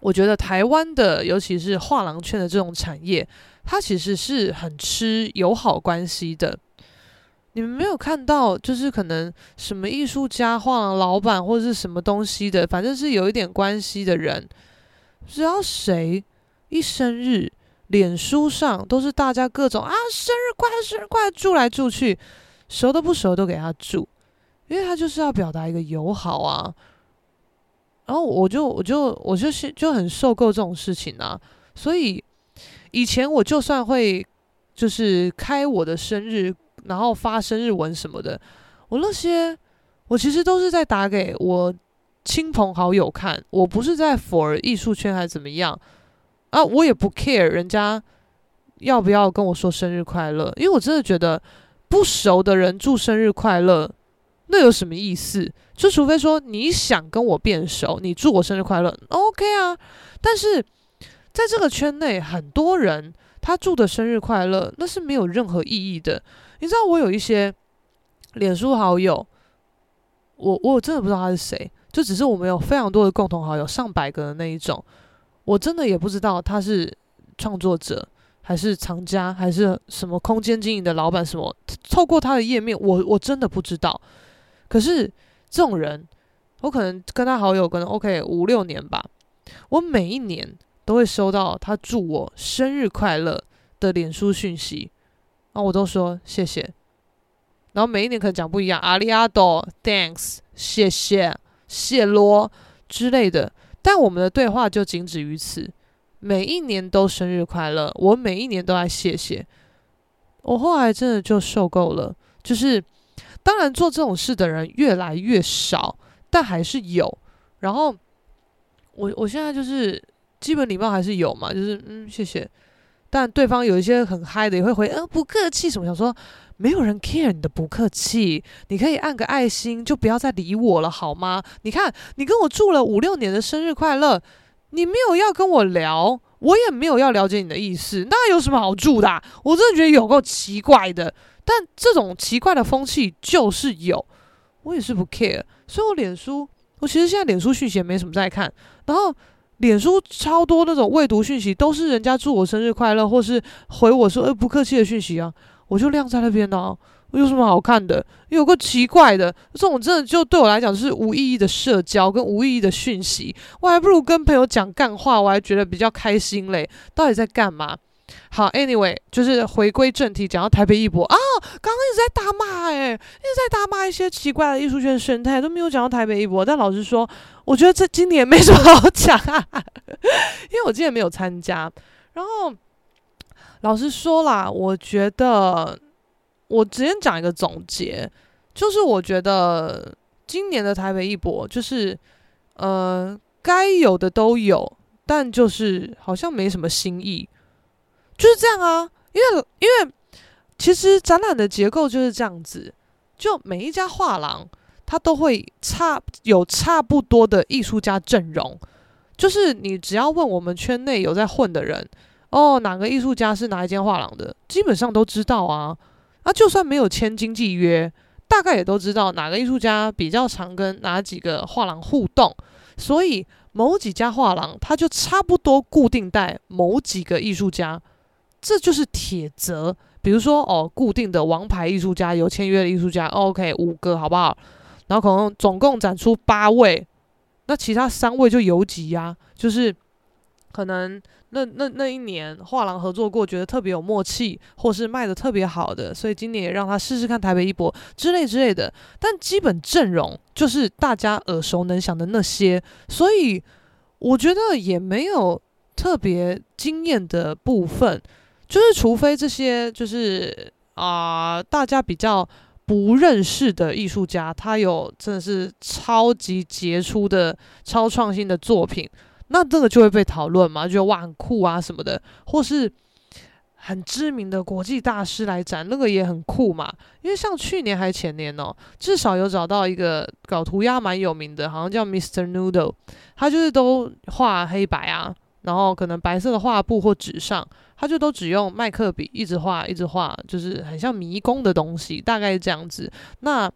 我觉得台湾的，尤其是画廊圈的这种产业，它其实是很吃友好关系的。你们没有看到，就是可能什么艺术家、画廊老板或者是什么东西的，反正是有一点关系的人，只要谁一生日，脸书上都是大家各种啊生日快乐、生日快乐，祝来祝去，熟都不熟都给他祝，因为他就是要表达一个友好啊。然后我就我就我就是就很受够这种事情啊，所以以前我就算会就是开我的生日。然后发生日文什么的，我那些我其实都是在打给我亲朋好友看，我不是在 for 艺术圈还是怎么样啊，我也不 care 人家要不要跟我说生日快乐，因为我真的觉得不熟的人祝生日快乐，那有什么意思？就除非说你想跟我变熟，你祝我生日快乐，OK 啊。但是在这个圈内，很多人他祝的生日快乐，那是没有任何意义的。你知道我有一些脸书好友，我我真的不知道他是谁，就只是我们有非常多的共同好友，上百个的那一种，我真的也不知道他是创作者还是藏家还是什么空间经营的老板什么，透过他的页面，我我真的不知道。可是这种人，我可能跟他好友可能 OK 五六年吧，我每一年都会收到他祝我生日快乐的脸书讯息，然后我都说谢谢，然后每一年可能讲不一样，阿里阿多，Thanks，谢谢，谢罗之类的，但我们的对话就仅止于此，每一年都生日快乐，我每一年都在谢谢，我后来真的就受够了，就是。当然，做这种事的人越来越少，但还是有。然后，我我现在就是基本礼貌还是有嘛，就是嗯，谢谢。但对方有一些很嗨的，也会回嗯，不客气什么。想说没有人 care 你的不客气，你可以按个爱心，就不要再理我了好吗？你看，你跟我住了五六年的生日快乐，你没有要跟我聊，我也没有要了解你的意思，那有什么好住的？我真的觉得有够奇怪的。但这种奇怪的风气就是有，我也是不 care，所以我脸书，我其实现在脸书讯息也没什么在看，然后脸书超多那种未读讯息，都是人家祝我生日快乐，或是回我说“呃，不客气”的讯息啊，我就晾在那边呢、啊，有什么好看的？有个奇怪的，这种真的就对我来讲是无意义的社交跟无意义的讯息，我还不如跟朋友讲干话，我还觉得比较开心嘞。到底在干嘛？好，Anyway，就是回归正题，讲到台北艺博啊，刚刚一直在大骂，诶，一直在大骂一些奇怪的艺术圈生态，都没有讲到台北艺博。但老实说，我觉得这今年没什么好讲啊，因为我今年没有参加。然后老实说啦，我觉得我直接讲一个总结，就是我觉得今年的台北艺博，就是呃，该有的都有，但就是好像没什么新意。就是这样啊，因为因为其实展览的结构就是这样子，就每一家画廊它都会差有差不多的艺术家阵容，就是你只要问我们圈内有在混的人，哦，哪个艺术家是哪一间画廊的，基本上都知道啊。啊，就算没有签经纪约，大概也都知道哪个艺术家比较常跟哪几个画廊互动，所以某几家画廊它就差不多固定带某几个艺术家。这就是铁则，比如说哦，固定的王牌艺术家，有签约的艺术家，OK，五个好不好？然后可能总共展出八位，那其他三位就游击呀，就是可能那那那一年画廊合作过，觉得特别有默契，或是卖得特别好的，所以今年也让他试试看台北艺博之类之类的。但基本阵容就是大家耳熟能详的那些，所以我觉得也没有特别惊艳的部分。就是，除非这些就是啊、大家比较不认识的艺术家，他有真的是超级杰出的、超创新的作品，那这个就会被讨论嘛，就哇很酷啊什么的，或是很知名的国际大师来展，那个也很酷嘛。因为像去年还前年哦，至少有找到一个搞涂鸦蛮有名的，好像叫 Mr. Noodle，他就是都画黑白啊，然后可能白色的画布或纸上。他就都只用麦克笔一直画，一直画，就是很像迷宫的东西，大概是这样子。那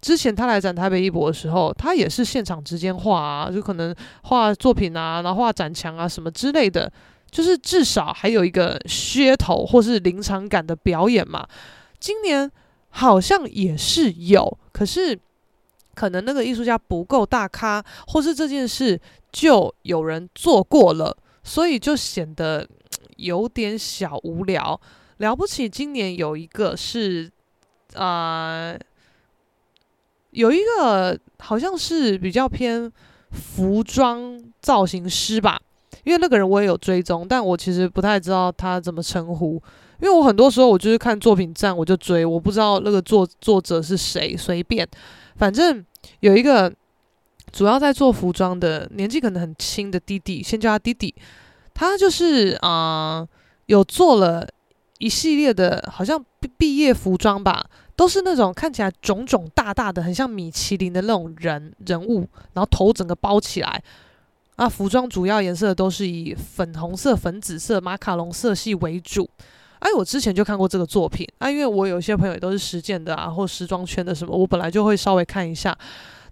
之前他来展台北艺博的时候，他也是现场直接画啊，就可能画作品啊，然后画展墙啊什么之类的，就是至少还有一个噱头或是临场感的表演嘛。今年好像也是有，可是可能那个艺术家不够大咖，或是这件事就有人做过了，所以就显得。有点小无聊，了不起。今年有一个是，啊、呃，有一个好像是比较偏服装造型师吧，因为那个人我也有追踪，但我其实不太知道他怎么称呼，因为我很多时候我就是看作品站我就追，我不知道那个作作者是谁，随便，反正有一个主要在做服装的，年纪可能很轻的弟弟，先叫他弟弟。他就是啊、有做了一系列的，好像毕毕业服装吧，都是那种看起来肿肿大大的，很像米其林的那种人人物，然后头整个包起来。啊，服装主要颜色都是以粉红色、粉紫色、马卡龙色系为主。哎，我之前就看过这个作品啊，因为我有些朋友也都是实践的啊，或时装圈的什么，我本来就会稍微看一下。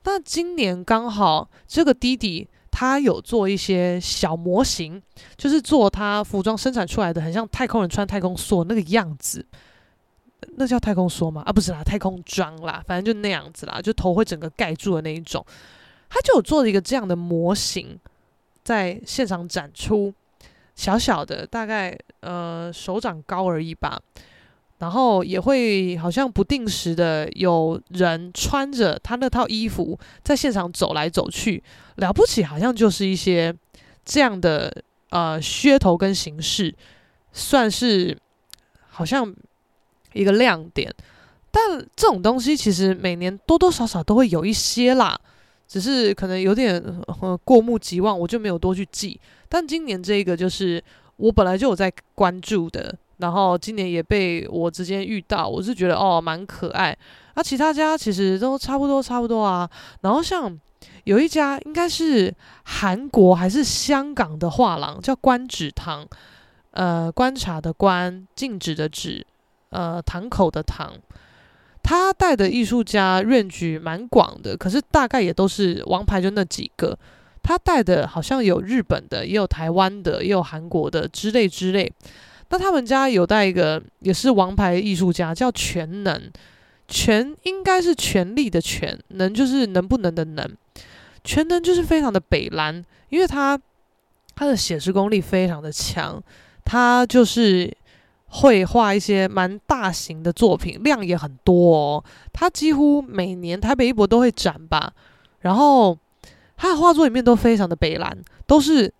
那今年刚好这个弟弟。他有做一些小模型，就是做他服装生产出来的，很像太空人穿太空梭那个样子。那叫太空梭吗？啊，不是啦，太空装啦，反正就那样子啦，就头会整个盖住的那一种。他就有做了一个这样的模型，在现场展出，小小的，大概呃手掌高而已吧。然后也会好像不定时的有人穿着他那套衣服在现场走来走去，了不起，好像就是一些这样的呃噱头跟形式，算是好像一个亮点。但这种东西其实每年多多少少都会有一些啦，只是可能有点呃过目即忘，我就没有多去记。但今年这个就是我本来就有在关注的。然后今年也被我直接遇到，我是觉得哦蛮可爱。那、啊、其他家其实都差不多差不多啊。然后像有一家应该是韩国还是香港的画廊，叫观止堂，呃，观察的观，静止的止，呃，堂口的堂。他带的艺术家 range 蛮广的，可是大概也都是王牌，就那几个。他带的好像有日本的，也有台湾的，也有韩国的之类之类。那他们家有带一个也是王牌艺术家，叫全能，全应该是权力的权，能就是能不能的能，全能就是非常的北蓝，因为他他的写实功力非常的强，他就是会画一些蛮大型的作品，量也很多哦，他几乎每年台北艺博都会展吧，然后他的画作里面都非常的北蓝，都是。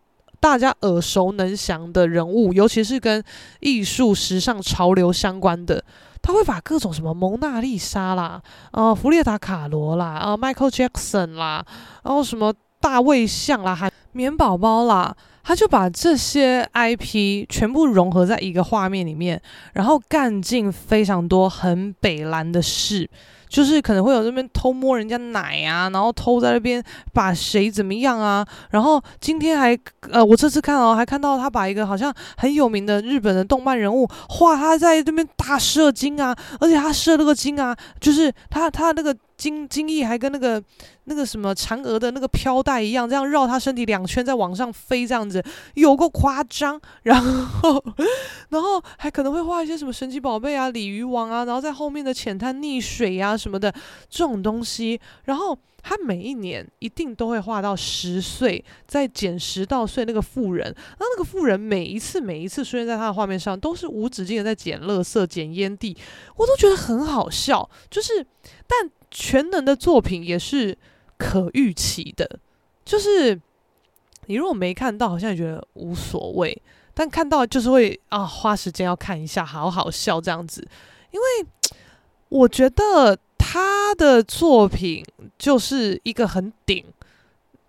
大家耳熟能详的人物，尤其是跟艺术、时尚、潮流相关的，他会把各种什么蒙娜丽莎啦，呃，弗列达卡罗啦，啊、呃，Michael Jackson 啦，然后什么大卫像啦，还棉宝宝啦，他就把这些 IP 全部融合在一个画面里面，然后干尽非常多很北蓝的事。就是可能会有那边偷摸人家奶啊，然后偷在那边把谁怎么样啊？然后今天还呃，我这次看哦，还看到他把一个好像很有名的日本的动漫人物画他在这边大射精啊，而且他射那个精啊，就是他他那个。精精液还跟那个那个什么嫦娥的那个飘带一样，这样绕他身体两圈，再往上飞，这样子有够夸张。然后，然后还可能会画一些什么神奇宝贝啊、鲤鱼王啊，然后在后面的浅滩溺水啊什么的这种东西。然后他每一年一定都会画到十岁，再减十到岁那个妇人。那那个妇人每一次每一次出现在他的画面上，都是无止境的在捡垃圾、捡烟蒂，我都觉得很好笑。就是，但。全能的作品也是可预期的，就是你如果没看到，好像也觉得无所谓；但看到就是会啊，花时间要看一下，好好笑这样子。因为我觉得他的作品就是一个很顶，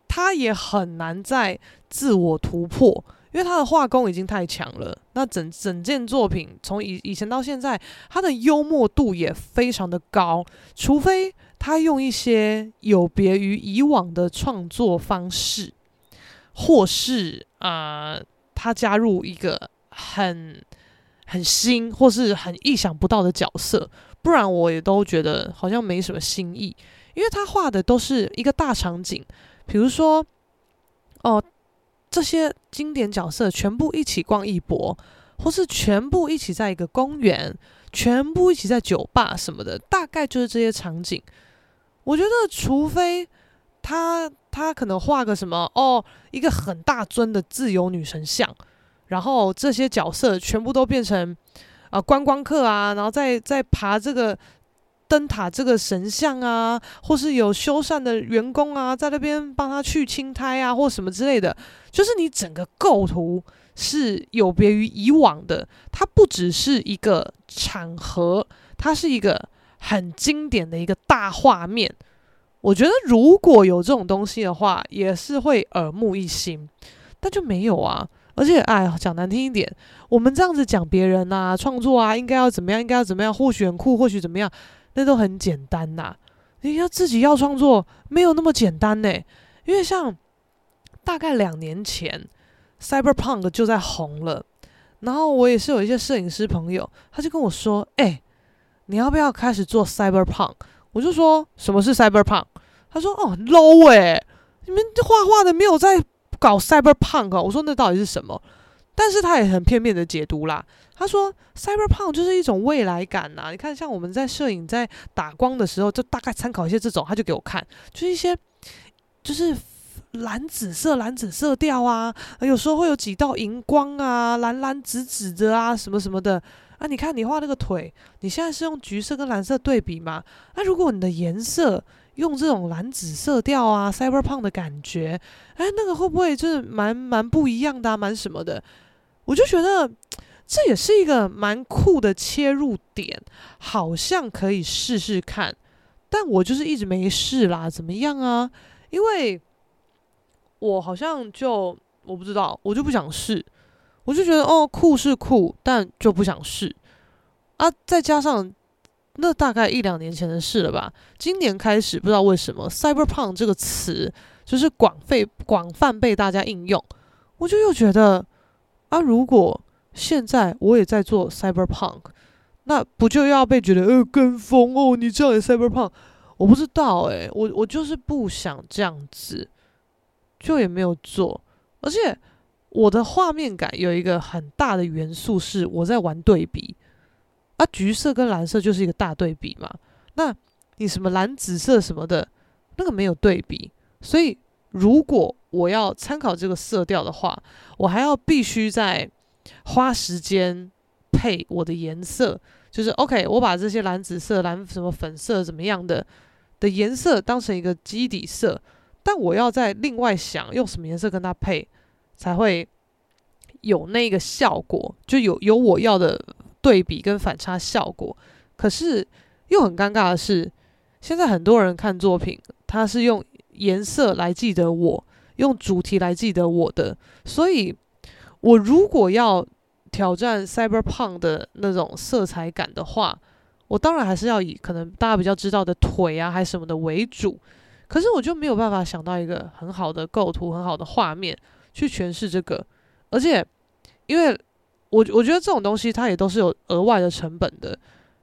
他也很难再自我突破，因为他的画工已经太强了。那整整件作品从以以前到现在，他的幽默度也非常的高，除非。他用一些有别于以往的创作方式，或是啊、他加入一个很很新或是很意想不到的角色，不然我也都觉得好像没什么新意。因为他画的都是一个大场景，比如说哦，这些经典角色全部一起逛一博，或是全部一起在一个公园，全部一起在酒吧什么的，大概就是这些场景。我觉得，除非他他可能画个什么哦，一个很大尊的自由女神像，然后这些角色全部都变成啊、呃、观光客啊，然后再再爬这个灯塔这个神像啊，或是有修缮的员工啊，在那边帮他去青苔啊，或什么之类的，就是你整个构图是有别于以往的，它不只是一个场合，它是一个。很经典的一个大画面，我觉得如果有这种东西的话，也是会耳目一新，但就没有啊。而且，哎，讲难听一点，我们这样子讲别人啊，创作啊，应该要怎么样，应该要怎么样，或许很酷，或许怎么样，那都很简单呐。你要自己要创作，没有那么简单呢。因为像大概两年前，Cyberpunk 就在红了，然后我也是有一些摄影师朋友，他就跟我说，哎。你要不要开始做 Cyberpunk？我就说什么是 Cyberpunk？他说哦 low 诶、欸，你们画画的没有在搞 Cyberpunk 啊。我说那到底是什么？但是他也很片面的解读啦。他说 Cyberpunk 就是一种未来感呐。你看像我们在摄影在打光的时候，就大概参考一些这种，他就给我看，就是一些就是蓝紫色、蓝紫色调啊，有时候会有几道荧光啊，蓝蓝紫紫的啊，什么什么的啊。你看你画那个腿，你现在是用橘色跟蓝色对比嘛？那、如果你的颜色用这种蓝紫色调啊，cyberpunk 的感觉，哎，那个会不会就是蛮蛮不一样的、啊，蛮什么的？我就觉得这也是一个蛮酷的切入点，好像可以试试看。但我就是一直没试啦，怎么样啊？因为我好像就我不知道，我就不想试，我就觉得哦，酷是酷，但就不想试啊。再加上那大概一两年前的事了吧，今年开始不知道为什么 “cyberpunk” 这个词就是广被广泛被大家应用，我就又觉得啊，如果现在我也在做 cyberpunk。那不就要被觉得呃跟风哦？你这样也 cyberpunk？我不知道诶、我我就是不想这样子，就也没有做。而且我的画面感有一个很大的元素是我在玩对比啊，橘色跟蓝色就是一个大对比嘛。那你什么蓝紫色什么的，那个没有对比，所以如果我要参考这个色调的话，我还要必须在花时间配我的颜色。就是 OK，我把这些蓝紫色、蓝什么粉色怎么样的的颜色当成一个基底色，但我要再另外想用什么颜色跟它配，才会有那个效果，就有有我要的对比跟反差效果。可是又很尴尬的是，现在很多人看作品，他是用颜色来记得我，用主题来记得我的，所以我如果要。挑战 cyberpunk 的那种色彩感的话，我当然还是要以可能大家比较知道的腿啊，还什么的为主。可是我就没有办法想到一个很好的构图、很好的画面去诠释这个。而且，因为我我觉得这种东西它也都是有额外的成本的。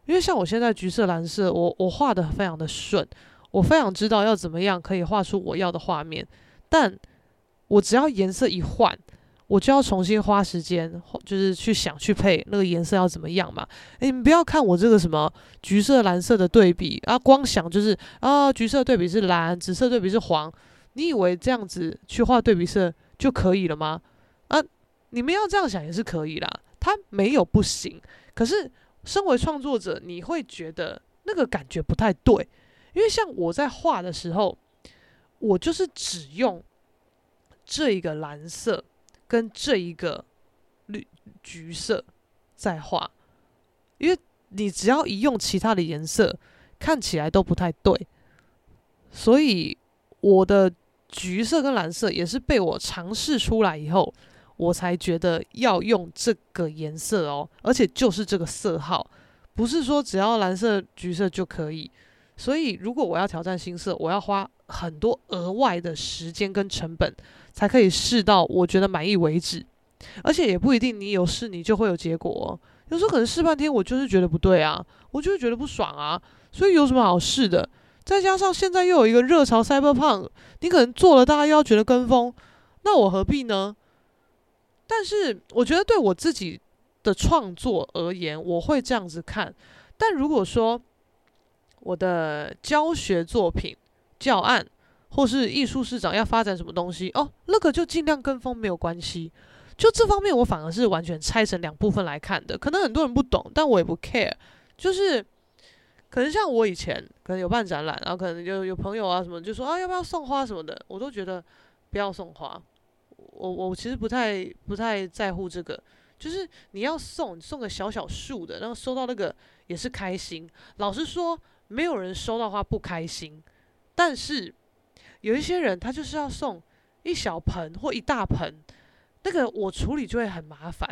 因为像我现在橘色、蓝色，我我画得非常的顺，我非常知道要怎么样可以画出我要的画面。但我只要颜色一换。我就要重新花时间，就是去想去配那个颜色要怎么样嘛。诶，你们不要看我这个什么橘色蓝色的对比啊，光想就是啊，橘色对比是蓝，紫色对比是黄。你以为这样子去画对比色就可以了吗？啊，你们要这样想也是可以啦，它没有不行。可是身为创作者，你会觉得那个感觉不太对，因为像我在画的时候，我就是只用这一个蓝色。跟这一个绿橘色在画，因为你只要一用其他的颜色，看起来都不太对，所以我的橘色跟蓝色也是被我尝试出来以后，我才觉得要用这个颜色哦，而且就是这个色号，不是说只要蓝色、橘色就可以。所以如果我要挑战新色，我要花很多额外的时间跟成本。才可以试到我觉得满意为止，而且也不一定你有试你就会有结果哦。有时候可能试半天我就是觉得不对啊，我就是觉得不爽啊，所以有什么好试的？再加上现在又有一个热潮 Cyberpunk，你可能做了大家又要觉得跟风，那我何必呢？但是我觉得对我自己的创作而言，我会这样子看。但如果说我的教学作品教案，或是艺术市场要发展什么东西哦，那个就尽量跟风没有关系。就这方面，我反而是完全拆成两部分来看的。可能很多人不懂，但我也不 care。就是可能像我以前可能有办展览，然后可能就有朋友啊什么就说啊要不要送花什么的，我都觉得不要送花。我我其实不太不太在乎这个。就是你要送，送个小小束的，然后收到那个也是开心。老实说，没有人收到花不开心，但是。有一些人，他就是要送一小盆或一大盆，那个我处理就会很麻烦。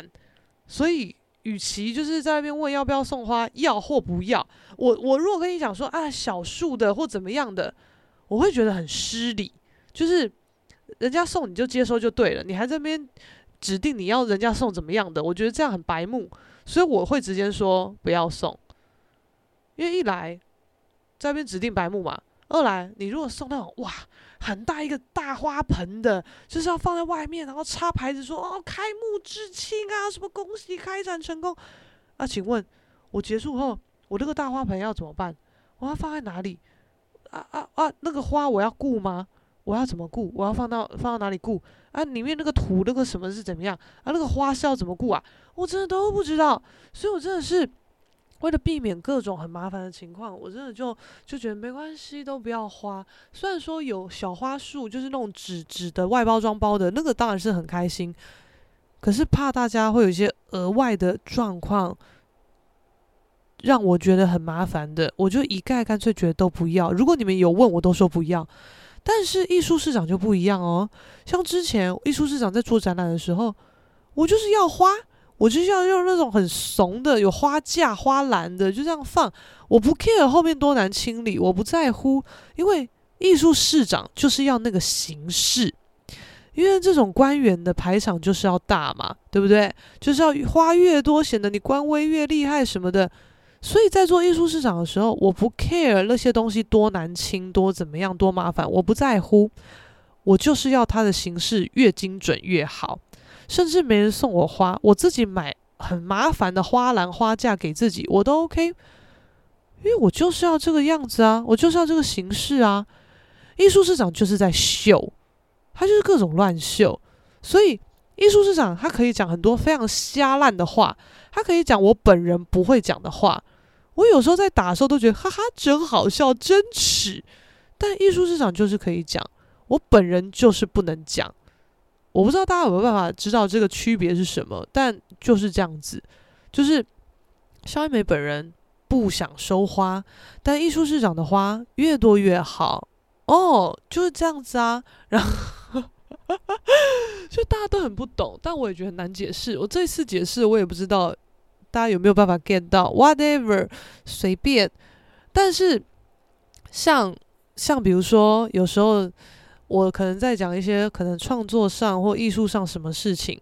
所以，与其就是在那边问要不要送花，要或不要，我我如果跟你讲说啊，小束的或怎么样的，我会觉得很失礼。就是人家送你就接收就对了，你还在那边指定你要人家送怎么样的，我觉得这样很白目。所以我会直接说不要送，因为一来在那边指定白目嘛。二来，你如果送那种哇很大一个大花盆的，就是要放在外面，然后插牌子说哦开幕致庆啊，什么恭喜开展成功啊？请问，我结束后，我这个大花盆要怎么办？我要放在哪里？啊啊啊！那个花我要顾吗？我要怎么顾？我要放到放到哪里顾？啊，里面那个土那个什么是怎么样？啊，那个花是要怎么顾啊？我真的都不知道，所以我真的是为了避免各种很麻烦的情况，我真的就就觉得没关系，都不要花。虽然说有小花束，就是那种纸纸的外包装包的那个，当然是很开心。可是怕大家会有一些额外的状况，让我觉得很麻烦的，我就一概干脆觉得都不要。如果你们有问，我都说不要。但是艺术市场就不一样哦，像之前艺术市场在做展览的时候，我就是要花，我就要用那种很怂的有花架、花篮的，就这样放。我不 care 后面多难清理，我不在乎，因为艺术市场就是要那个形式，因为这种官员的排场就是要大嘛，对不对？就是要花越多，显得你官威越厉害什么的。所以在做艺术市场的时候，我不 care 那些东西多难清、多怎么样、多麻烦，我不在乎。我就是要它的形式越精准越好，甚至没人送我花，我自己买很麻烦的花篮、花架给自己，我都 OK。因为我就是要这个样子啊，我就是要这个形式啊。艺术市场就是在秀，它就是各种乱秀。所以艺术市场它可以讲很多非常瞎烂的话，它可以讲我本人不会讲的话。我有时候在打的时候都觉得哈哈真好笑，真耻。但艺术市场就是可以讲，我本人就是不能讲。我不知道大家有没有办法知道这个区别是什么，但就是这样子。就是萧一梅本人不想收花，但艺术市场的花越多越好哦，就是这样子啊。然后 就大家都很不懂，但我也觉得很难解释。我这次解释我也不知道。大家有没有办法 get 到？Whatever，随便。但是像像比如说，有时候我可能在讲一些可能创作上或艺术上什么事情，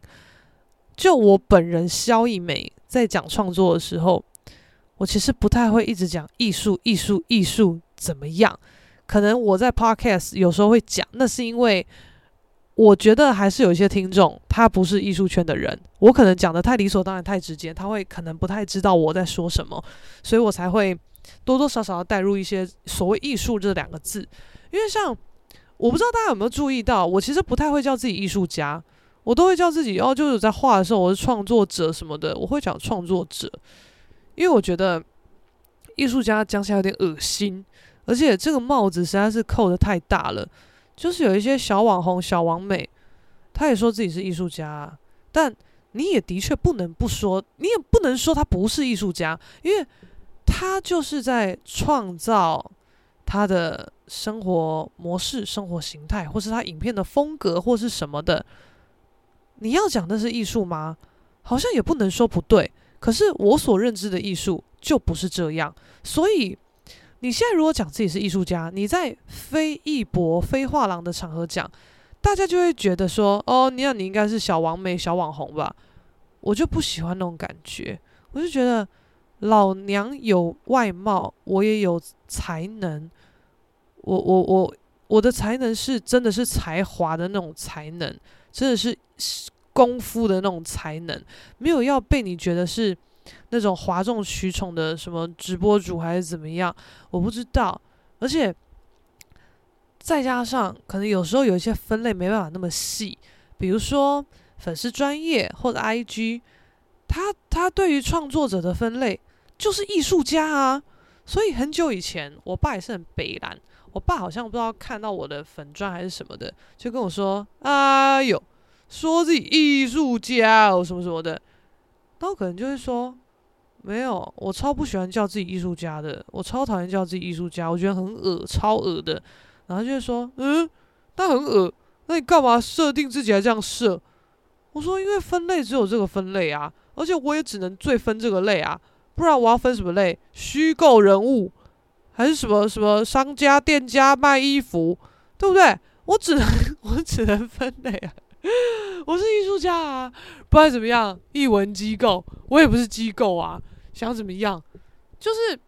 就我本人肖一梅在讲创作的时候，我其实不太会一直讲艺术、艺术、艺术怎么样。可能我在 podcast 有时候会讲，那是因为。我觉得还是有一些听众，他不是艺术圈的人，我可能讲得太理所当然、太直接，他会可能不太知道我在说什么，所以我才会多多少少带入一些所谓艺术这两个字。因为像我不知道大家有没有注意到，我其实不太会叫自己艺术家，我都会叫自己哦，就是在画的时候我是创作者什么的，我会讲创作者，因为我觉得艺术家讲起来有点恶心，而且这个帽子实在是扣得太大了。就是有一些小网红、小网美，他也说自己是艺术家，但你也的确不能不说，你也不能说他不是艺术家，因为他就是在创造他的生活模式、生活形态，或是他影片的风格，或是什么的。你要讲的是艺术吗？好像也不能说不对。可是我所认知的艺术就不是这样，所以。你现在如果讲自己是艺术家，你在非艺博、非画廊的场合讲，大家就会觉得说：“哦，你想你应该是小王美、小网红吧？”我就不喜欢那种感觉，我就觉得老娘有外貌，我也有才能。我我我我的才能是真的是才华的那种才能，真的是功夫的那种才能，没有要被你觉得是。那种哗众取宠的什么直播主还是怎么样，我不知道。而且再加上可能有时候有一些分类没办法那么细，比如说粉丝专业或者 IG，他他对于创作者的分类就是艺术家啊。所以很久以前，我爸也是很北蓝，我爸好像不知道看到我的粉钻还是什么的，就跟我说：“哎呦，说自己艺术家哦，什么什么的。”那我可能就会说，没有，我超不喜欢叫自己艺术家的，我超讨厌叫自己艺术家，我觉得很恶，超恶的。然后就会说，嗯，那很恶，那你干嘛设定自己还这样设？我说，因为分类只有这个分类啊，而且我也只能最分这个类啊，不然我要分什么类？虚构人物，还是什么什么商家、店家卖衣服，对不对？我只能 我只能分类啊。我是艺术家啊，不然怎么样？艺文机构，我也不是机构啊，想怎么样？就是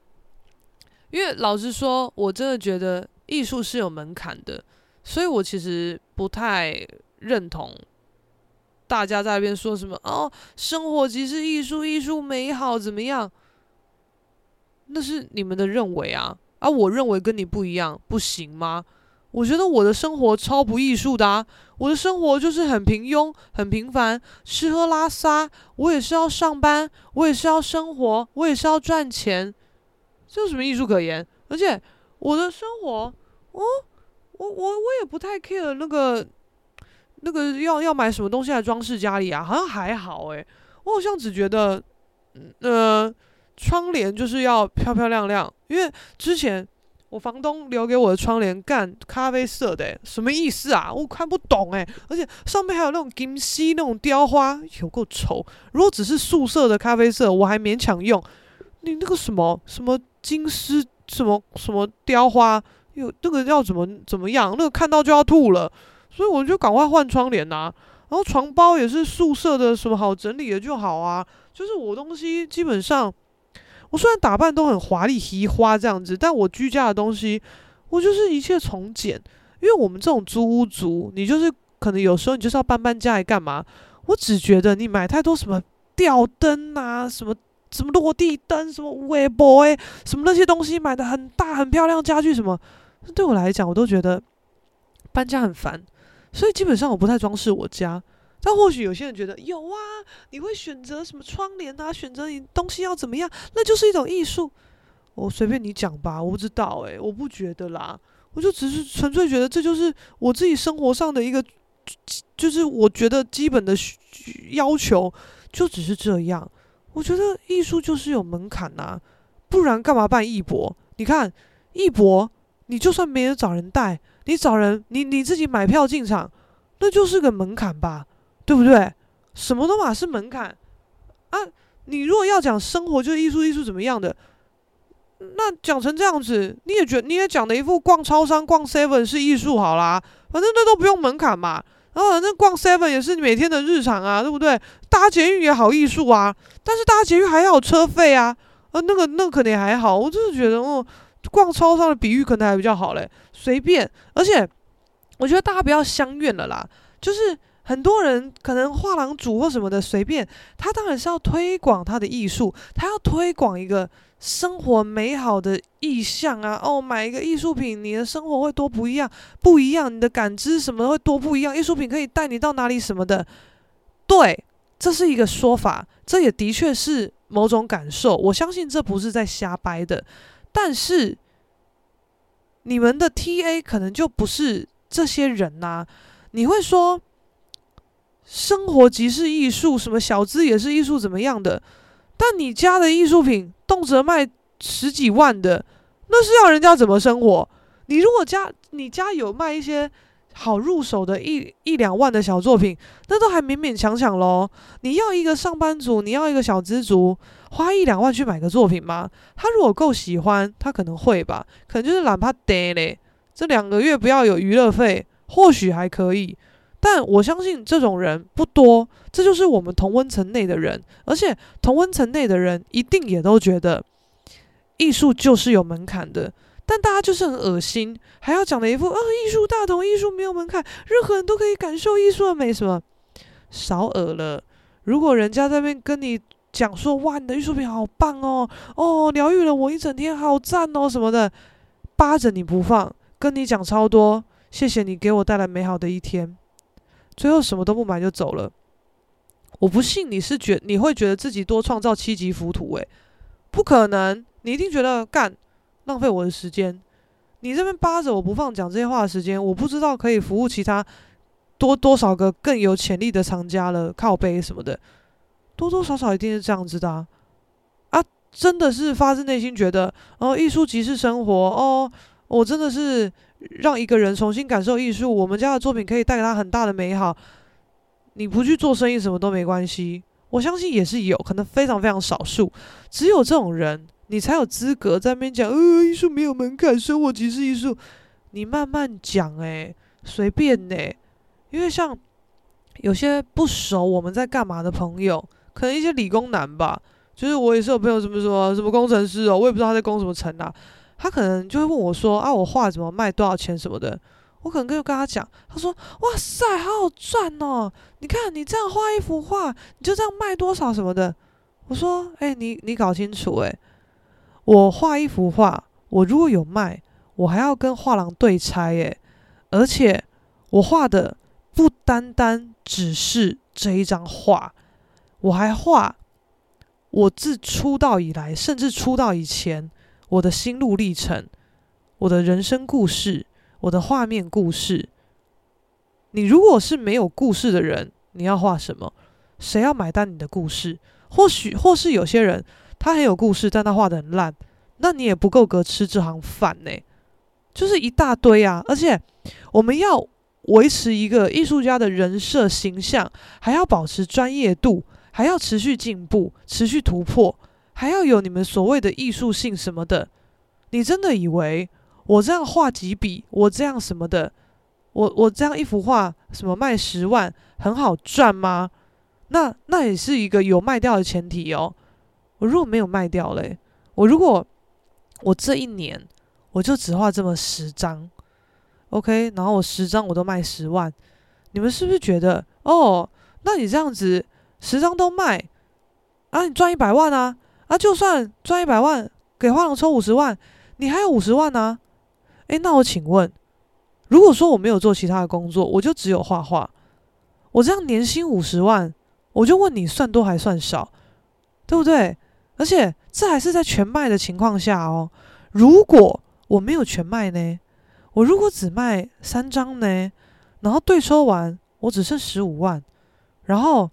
因为老实说，我真的觉得艺术是有门槛的，所以我其实不太认同大家在那边说什么哦，生活即是艺术，艺术美好怎么样？那是你们的认为啊，啊，我认为跟你不一样，不行吗？我觉得我的生活超不艺术的啊！我的生活就是很平庸、很平凡，吃喝拉撒，我也是要上班，我也是要生活，我也是要赚钱，这有什么艺术可言？而且我的生活，哦，我我我也不太 care 那个那个要要买什么东西来装饰家里啊，好像还好诶。我好像只觉得，呃，窗帘就是要漂漂亮亮，因为之前。我房东留给我的窗帘干咖啡色的，什么意思啊？我看不懂诶，而且上面还有那种金丝那种雕花，有够丑。如果只是素色的咖啡色，我还勉强用。你那个什么什么金丝什么什么雕花，有那个要怎么怎么样？那个看到就要吐了，所以我就赶快换窗帘呐。然后床包也是素色的，什么好整理的就好啊。就是我东西基本上。我虽然打扮都很华丽、奇花这样子，但我居家的东西，我就是一切从简。因为我们这种租屋族，你就是可能有时候你就是要搬搬家来干嘛？我只觉得你买太多什么吊灯啊，什么什么落地灯，什么微波诶，什么那些东西买的很大很漂亮家具什么，对我来讲我都觉得搬家很烦，所以基本上我不太装饰我家。但或许有些人觉得有啊，你会选择什么窗帘啊？选择你东西要怎么样？那就是一种艺术。我随便你讲吧，我不知道诶，我不觉得啦。我就只是纯粹觉得这就是我自己生活上的一个，就是我觉得基本的要求就只是这样。我觉得艺术就是有门槛呐，不然干嘛办艺博？你看艺博，你就算没人找人带，你找人，你你自己买票进场，那就是个门槛吧。对不对？什么都嘛是门槛啊！你如果要讲生活就是艺术，艺术怎么样的？那讲成这样子，你也觉你也讲的一副逛超商、逛 seven 是艺术好啦，反正那都不用门槛嘛。然后反正逛 seven 也是你每天的日常啊，对不对？搭捷运也好艺术啊，但是搭捷运还要车费啊，啊，那个那个可能也还好。我就是觉得，哦，逛超商的比喻可能还比较好嘞，随便。而且我觉得大家不要相怨了啦，就是。很多人可能画廊主或什么的随便，他当然是要推广他的艺术，他要推广一个生活美好的意象啊！哦，买一个艺术品，你的生活会多不一样，不一样，你的感知什么会多不一样。艺术品可以带你到哪里什么的，对，这是一个说法，这也的确是某种感受。我相信这不是在瞎掰的，但是你们的 TA 可能就不是这些人呐、你会说。生活即是艺术，什么小资也是艺术，怎么样的？但你家的艺术品动辄卖十几万的，那是要人家怎么生活？你如果家你家有卖一些好入手的一一两万的小作品，那都还勉勉强强喽。你要一个上班族，你要一个小资族，花一两万去买个作品吗？他如果够喜欢，他可能会吧，可能就是懒怕得嘞。这两个月不要有娱乐费，或许还可以。但我相信这种人不多，这就是我们同温层内的人，而且同温层内的人一定也都觉得艺术就是有门槛的。但大家就是很恶心，还要讲的一副啊，艺术大同，艺术没有门槛，任何人都可以感受艺术的美，什么少恶了。如果人家在那边跟你讲说，哇，你的艺术品好棒哦，哦，疗愈了我一整天，好赞哦什么的，扒着你不放，跟你讲超多，谢谢你给我带来美好的一天。最后什么都不买就走了，我不信你是觉你会觉得自己多创造七级浮屠诶，不可能，你一定觉得干浪费我的时间，你这边扒着我不放讲这些话的时间，我不知道可以服务其他多多少个更有潜力的藏家了，靠背什么的，多多少少一定是这样子的啊，啊真的是发自内心觉得哦，艺术即是生活哦，我真的是。让一个人重新感受艺术，我们家的作品可以带给他很大的美好。你不去做生意，什么都没关系。我相信也是有可能非常非常少数，只有这种人，你才有资格在那边讲，呃，艺术没有门槛，生活即是艺术。你慢慢讲，诶，随便诶。因为像有些不熟我们在干嘛的朋友，可能一些理工男吧，就是我也是有朋友什么说什么工程师哦，我也不知道他在工什么程啊。他可能就会问我说：“啊，我画怎么卖多少钱什么的？”我可能就跟他讲，他说：“哇塞，好好赚哦！你看你这样画一幅画，你就这样卖多少什么的。”我说：“哎，你你搞清楚哎，我画一幅画，我如果有卖，我还要跟画廊对拆哎，而且我画的不单单只是这一张画，我还画我自出道以来，甚至出道以前我的心路历程，我的人生故事，我的画面故事。你如果是没有故事的人，你要画什么？谁要买单你的故事？或许或是有些人他很有故事，但他画得很烂，那你也不够格吃这行饭呢。就是一大堆啊！而且我们要维持一个艺术家的人设形象，还要保持专业度，还要持续进步、持续突破，还要有你们所谓的艺术性什么的。你真的以为我这样画几笔，我这样什么的？我我这样一幅画，什么卖十万很好赚吗？那那也是一个有卖掉的前提哦。我如果没有卖掉嘞，我如果我这一年我就只画这么十张，OK，然后我十张我都卖十万，你们是不是觉得哦？那你这样子十张都卖啊，你赚一百万啊？啊，就算赚一百万，给画廊抽五十万，你还有五十万呢？诶，那我请问。如果说我没有做其他的工作，我就只有画画，我这样年薪五十万，我就问你算多还算少，对不对？而且这还是在全卖的情况下哦。如果我没有全卖呢？我如果只卖三张呢？然后对收完我只剩十五万，然后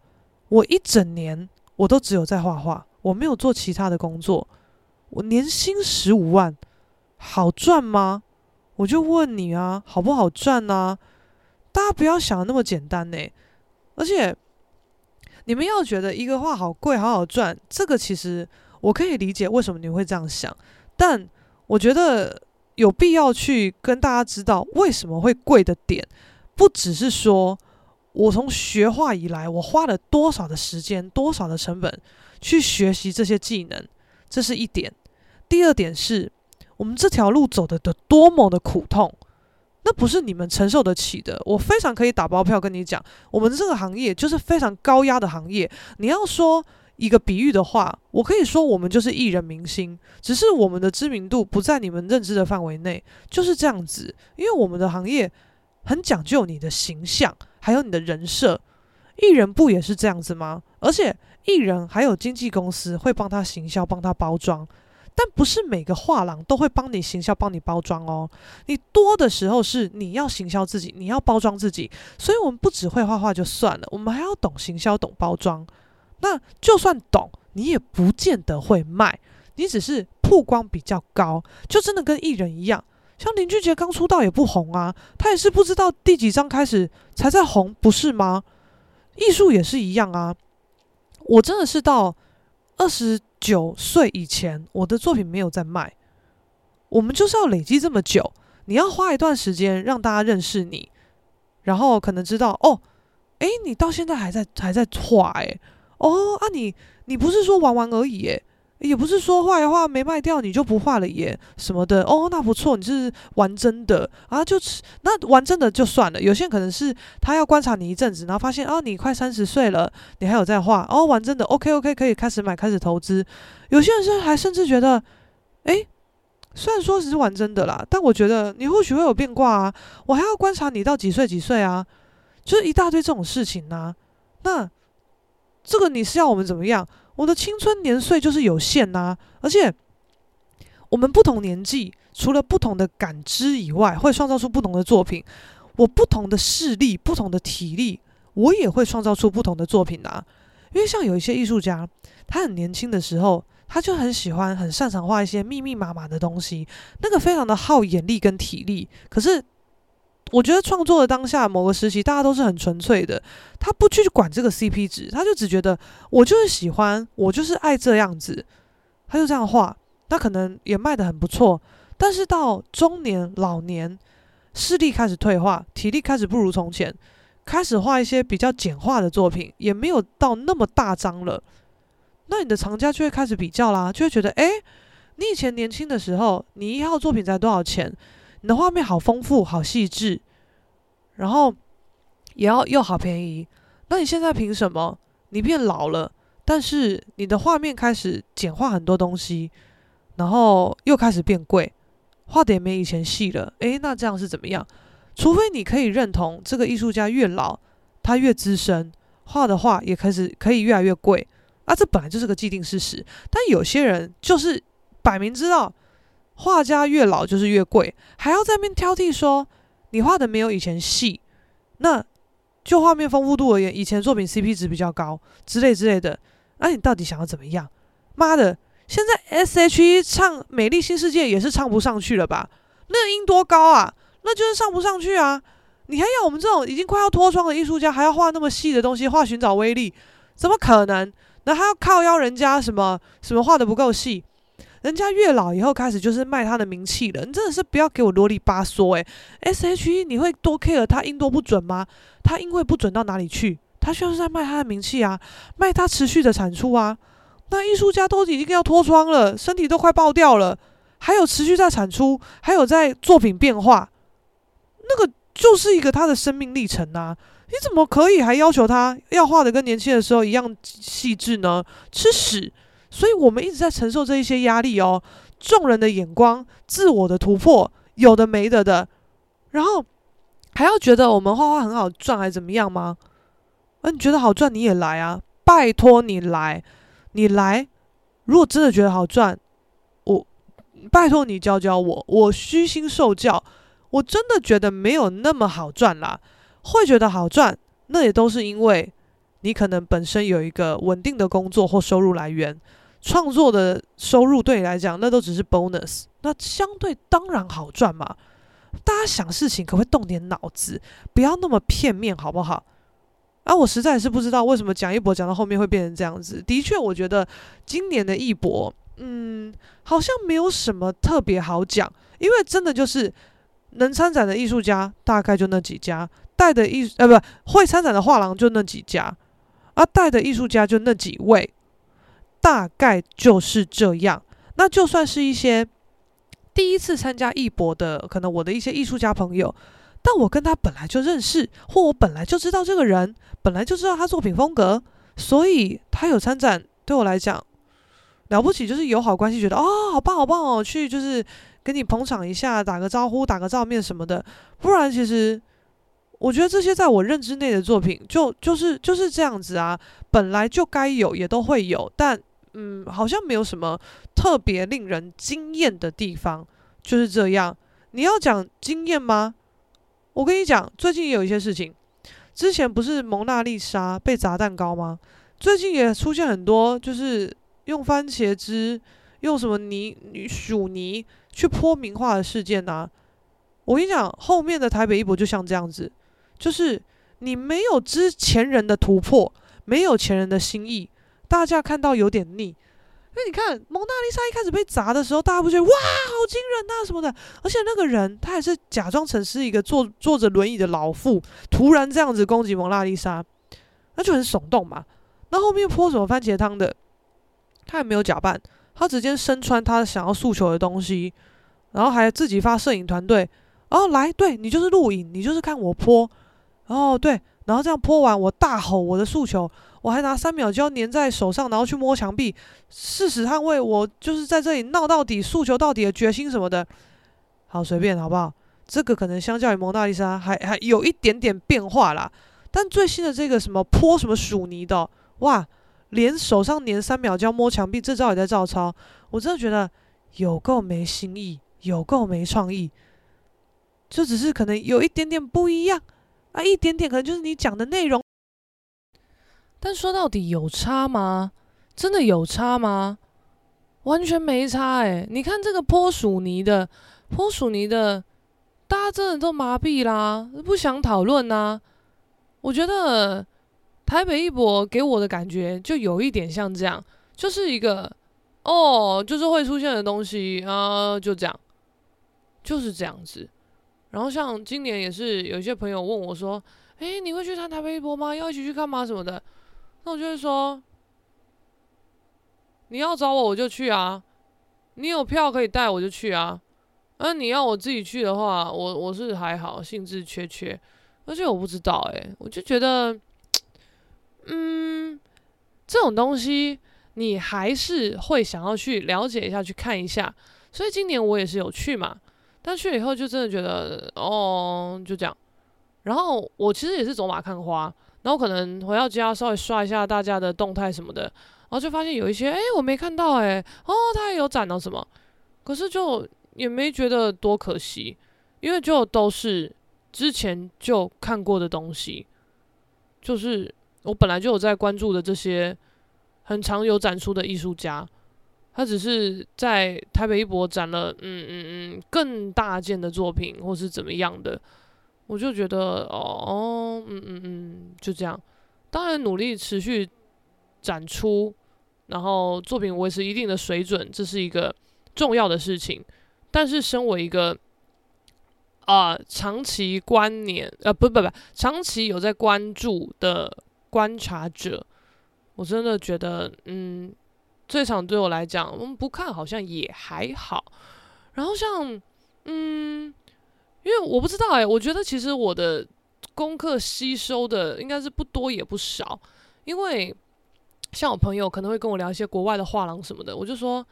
我一整年我都只有在画画，我没有做其他的工作，我年薪十五万，好赚吗？我就问你啊，好不好赚啊？大家不要想的那么简单呢。而且你们要觉得一个画好贵，好好赚，这个其实我可以理解为什么你会这样想。但我觉得有必要去跟大家知道为什么会贵的点，不只是说我从学画以来，我花了多少的时间、多少的成本去学习这些技能，这是一点。第二点是。我们这条路走的的多么的苦痛，那不是你们承受得起的。我非常可以打包票跟你讲，我们这个行业就是非常高压的行业。你要说一个比喻的话，我可以说我们就是艺人明星，只是我们的知名度不在你们认知的范围内，就是这样子。因为我们的行业很讲究你的形象，还有你的人设。艺人不也是这样子吗？而且艺人还有经纪公司会帮他行销，帮他包装。但不是每个画廊都会帮你行销、帮你包装哦。你多的时候是你要行销自己，你要包装自己。所以，我们不只会画画就算了，我们还要懂行销、懂包装。那就算懂，你也不见得会卖。你只是曝光比较高，就真的跟艺人一样。像林俊杰刚出道也不红啊，他也是不知道第几张开始才在红，不是吗？艺术也是一样啊。我真的是到二十。九岁以前，我的作品没有在卖。我们就是要累积这么久，你要花一段时间让大家认识你，然后可能知道哦，诶，你到现在还在还在画诶，哦啊你，你不是说玩玩而已诶。也不是说画一画没卖掉你就不画了耶什么的哦，那不错，你是玩真的啊，就是那玩真的就算了。有些人可能是他要观察你一阵子，然后发现哦，你快三十岁了，你还有在画哦，玩真的，OK OK，可以开始买，开始投资。有些人是还甚至觉得，诶，虽然说是玩真的啦，但我觉得你或许会有变卦啊，我还要观察你到几岁几岁啊，就是一大堆这种事情呐、那这个你是要我们怎么样？我的青春年岁就是有限呐，而且我们不同年纪，除了不同的感知以外，会创造出不同的作品。我不同的视力、不同的体力，我也会创造出不同的作品呐。因为像有一些艺术家，他很年轻的时候，他就很喜欢、很擅长画一些密密麻麻的东西，那个非常的耗眼力跟体力。可是。我觉得创作的当下，某个时期，大家都是很纯粹的，他不去管这个 CP 值，他就只觉得我就是喜欢，我就是爱这样子，他就这样画，那可能也卖得很不错。但是到中年、老年，视力开始退化，体力开始不如从前，开始画一些比较简化的作品，也没有到那么大张了。那你的藏家就会开始比较啦，就会觉得，诶，你以前年轻的时候，你一号作品才多少钱？你的画面好丰富，好细致，然后也要又好便宜。那你现在凭什么？你变老了，但是你的画面开始简化很多东西，然后又开始变贵，画的也没以前细了。诶，那这样是怎么样？除非你可以认同这个艺术家越老，他越资深，画的画也开始可以越来越贵。啊，这本来就是个既定事实。但有些人就是摆明知道，画家越老就是越贵，还要在那边挑剔说你画的没有以前细。那就画面丰富度而言，以前作品 CP 值比较高之类之类的。那、你到底想要怎么样？妈的，现在 SHE 唱《美丽新世界》也是唱不上去了吧？那音多高啊？那就是上不上去啊！你还要我们这种已经快要脱窗的艺术家，还要画那么细的东西，画寻找威力，怎么可能？那还要靠邀人家什么什么画的不够细？人家越老以后开始就是卖他的名气了。你真的是不要给我啰里吧嗦诶、SHE 你会多 care 他音多不准吗？他音会不准到哪里去？他需要是在卖他的名气啊，卖他持续的产出啊。那艺术家都已经要脱窗了，身体都快爆掉了，还有持续在产出，还有在作品变化。那个就是一个他的生命历程啊！你怎么可以还要求他要画的跟年轻的时候一样细致呢？吃屎！所以我们一直在承受这一些压力哦，众人的眼光、自我的突破，有的没的的，然后还要觉得我们画画很好赚，还怎么样吗？啊，你觉得好赚你也来啊！拜托你来，你来！如果真的觉得好赚，我拜托你教教我，我虚心受教。我真的觉得没有那么好赚啦，会觉得好赚，那也都是因为你可能本身有一个稳定的工作或收入来源，创作的收入对你来讲那都只是 bonus，那相对当然好赚嘛。大家想事情可不可以动点脑子，不要那么片面，好不好？啊，我实在是不知道为什么讲一博讲到后面会变成这样子。的确，我觉得今年的艺博，嗯，好像没有什么特别好讲，因为真的就是。能参展的艺术家大概就那几家，带的艺呃不会参展的画廊就那几家，而带的艺术家就那几位，大概就是这样。那就算是一些第一次参加艺博的，可能我的一些艺术家朋友，但我跟他本来就认识，或我本来就知道这个人，本来就知道他作品风格，所以他有参展对我来讲了不起，就是友好关系，觉得哦好棒好棒哦，去就是。给你捧场一下，打个招呼，打个照面什么的，不然其实我觉得这些在我认知内的作品，就就是就是这样子啊，本来就该有，也都会有，但嗯，好像没有什么特别令人惊艳的地方，就是这样。你要讲惊艳吗？我跟你讲，最近也有一些事情，之前不是蒙娜丽莎被砸蛋糕吗？最近也出现很多，就是用番茄汁，用什么泥薯泥。去泼名画的事件啊，我跟你讲，后面的台北艺博就像这样子，就是你没有之前人的突破，没有前人的心意，大家看到有点腻。那你看蒙娜丽莎一开始被砸的时候，大家不觉得哇，好惊人啊什么的？而且那个人他还是假装成是一个坐坐着轮椅的老妇，突然这样子攻击蒙娜丽莎，那就很耸动嘛。那后面泼什么番茄汤的，他也没有假扮。他直接身穿他想要诉求的东西，然后还自己发摄影团队，哦，来，对你就是录影，你就是看我泼，哦，对，然后这样泼完，我大吼我的诉求，我还拿三秒胶粘在手上，然后去摸墙壁，誓死捍卫我就是在这里闹到底、诉求到底的决心什么的。好，随便好不好？这个可能相较于蒙娜丽莎还还有一点点变化啦，但最新的这个什么泼什么薯泥的，哇！连手上粘三秒胶摸墙壁，这招也在照抄。我真的觉得有够没新意，有够没创意。就只是可能有一点点不一样啊，一点点可能就是你讲的内容。但说到底有差吗？真的有差吗？完全没差哎！你看这个泼薯泥的，泼薯泥的，大家真的都麻痹啦，不想讨论啦。我觉得。台北一博给我的感觉就有一点像这样，就是一个哦，就是会出现的东西啊，就这样，就是这样子。然后像今年也是有一些朋友问我说：“诶，你会去看台北艺博吗？要一起去看吗？什么的？”那我就会说：“你要找我，我就去啊。你有票可以带，我就去啊。那你要我自己去的话，我我是还好，兴致缺缺。而且我不知道，诶，我就觉得。”嗯，这种东西你还是会想要去了解一下，去看一下。所以今年我也是有去嘛。但去了以后就真的觉得哦，就这样。然后我其实也是走马看花，然后可能回到家稍微刷一下大家的动态什么的，然后就发现有一些哎我没看到哎，哦他也有展到什么，可是就也没觉得多可惜，因为就都是之前就看过的东西，就是我本来就有在关注的这些很常有展出的艺术家。他只是在台北艺博展了，嗯嗯嗯，更大件的作品，或是怎么样的，我就觉得哦，嗯嗯嗯，就这样。当然努力持续展出，然后作品维持一定的水准，这是一个重要的事情。但是身为一个啊、长期观念，呃不不不，长期有在关注的观察者，我真的觉得嗯。这场对我来讲，我们不看好像也还好。然后像，嗯，因为我不知道哎，我觉得其实我的功课吸收的应该是不多也不少。因为像我朋友可能会跟我聊一些国外的画廊什么的，我就说，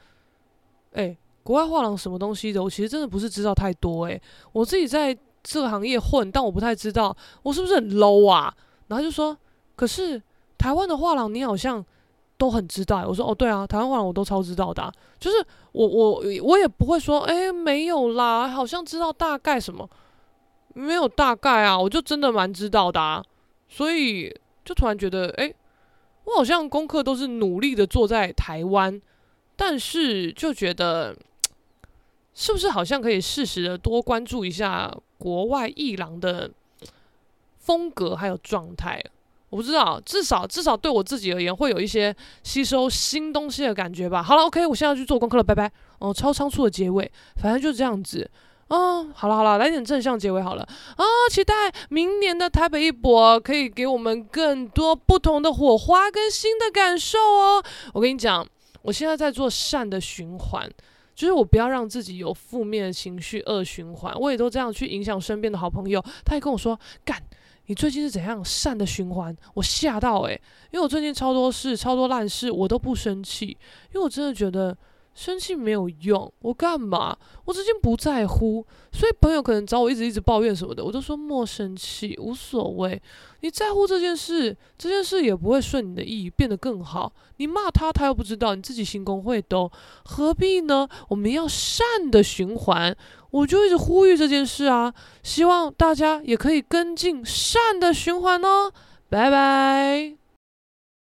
哎，国外画廊什么东西的，我其实真的不是知道太多哎。我自己在这个行业混，但我不太知道我是不是很 low 啊。然后就说，可是台湾的画廊你好像。都很知道，我说哦，对啊，台湾话我都超知道的，就是我我我也不会说，哎，没有啦，好像知道大概什么，没有大概啊，我就真的蛮知道的啊，所以就突然觉得，哎，我好像功课都是努力的做在台湾，但是就觉得，是不是好像可以适时的多关注一下国外艺廊的风格还有状态。我不知道，至少至少对我自己而言，会有一些吸收新东西的感觉吧。好了，OK，我现在要去做功课了，拜拜。哦，超仓促的结尾，反正就这样子。哦，好了好了，来点正向结尾好了。啊，期待明年的台北一博可以给我们更多不同的火花跟新的感受哦。我跟你讲，我现在在做善的循环，就是我不要让自己有负面情绪恶循环。我也都这样去影响身边的好朋友，他也跟我说干。你最近是怎样善的循环？我吓到诶，因为我最近超多事，超多烂事，我都不生气，因为我真的觉得生气没有用。我干嘛？我最近不在乎，所以朋友可能找我一直一直抱怨什么的，我都说莫生气，无所谓。你在乎这件事，这件事也不会顺你的意，变得更好。你骂他，他又不知道，你自己心公会抖，何必呢？我们要善的循环。我就一直呼吁这件事啊，希望大家也可以跟进善的循环哦，拜拜。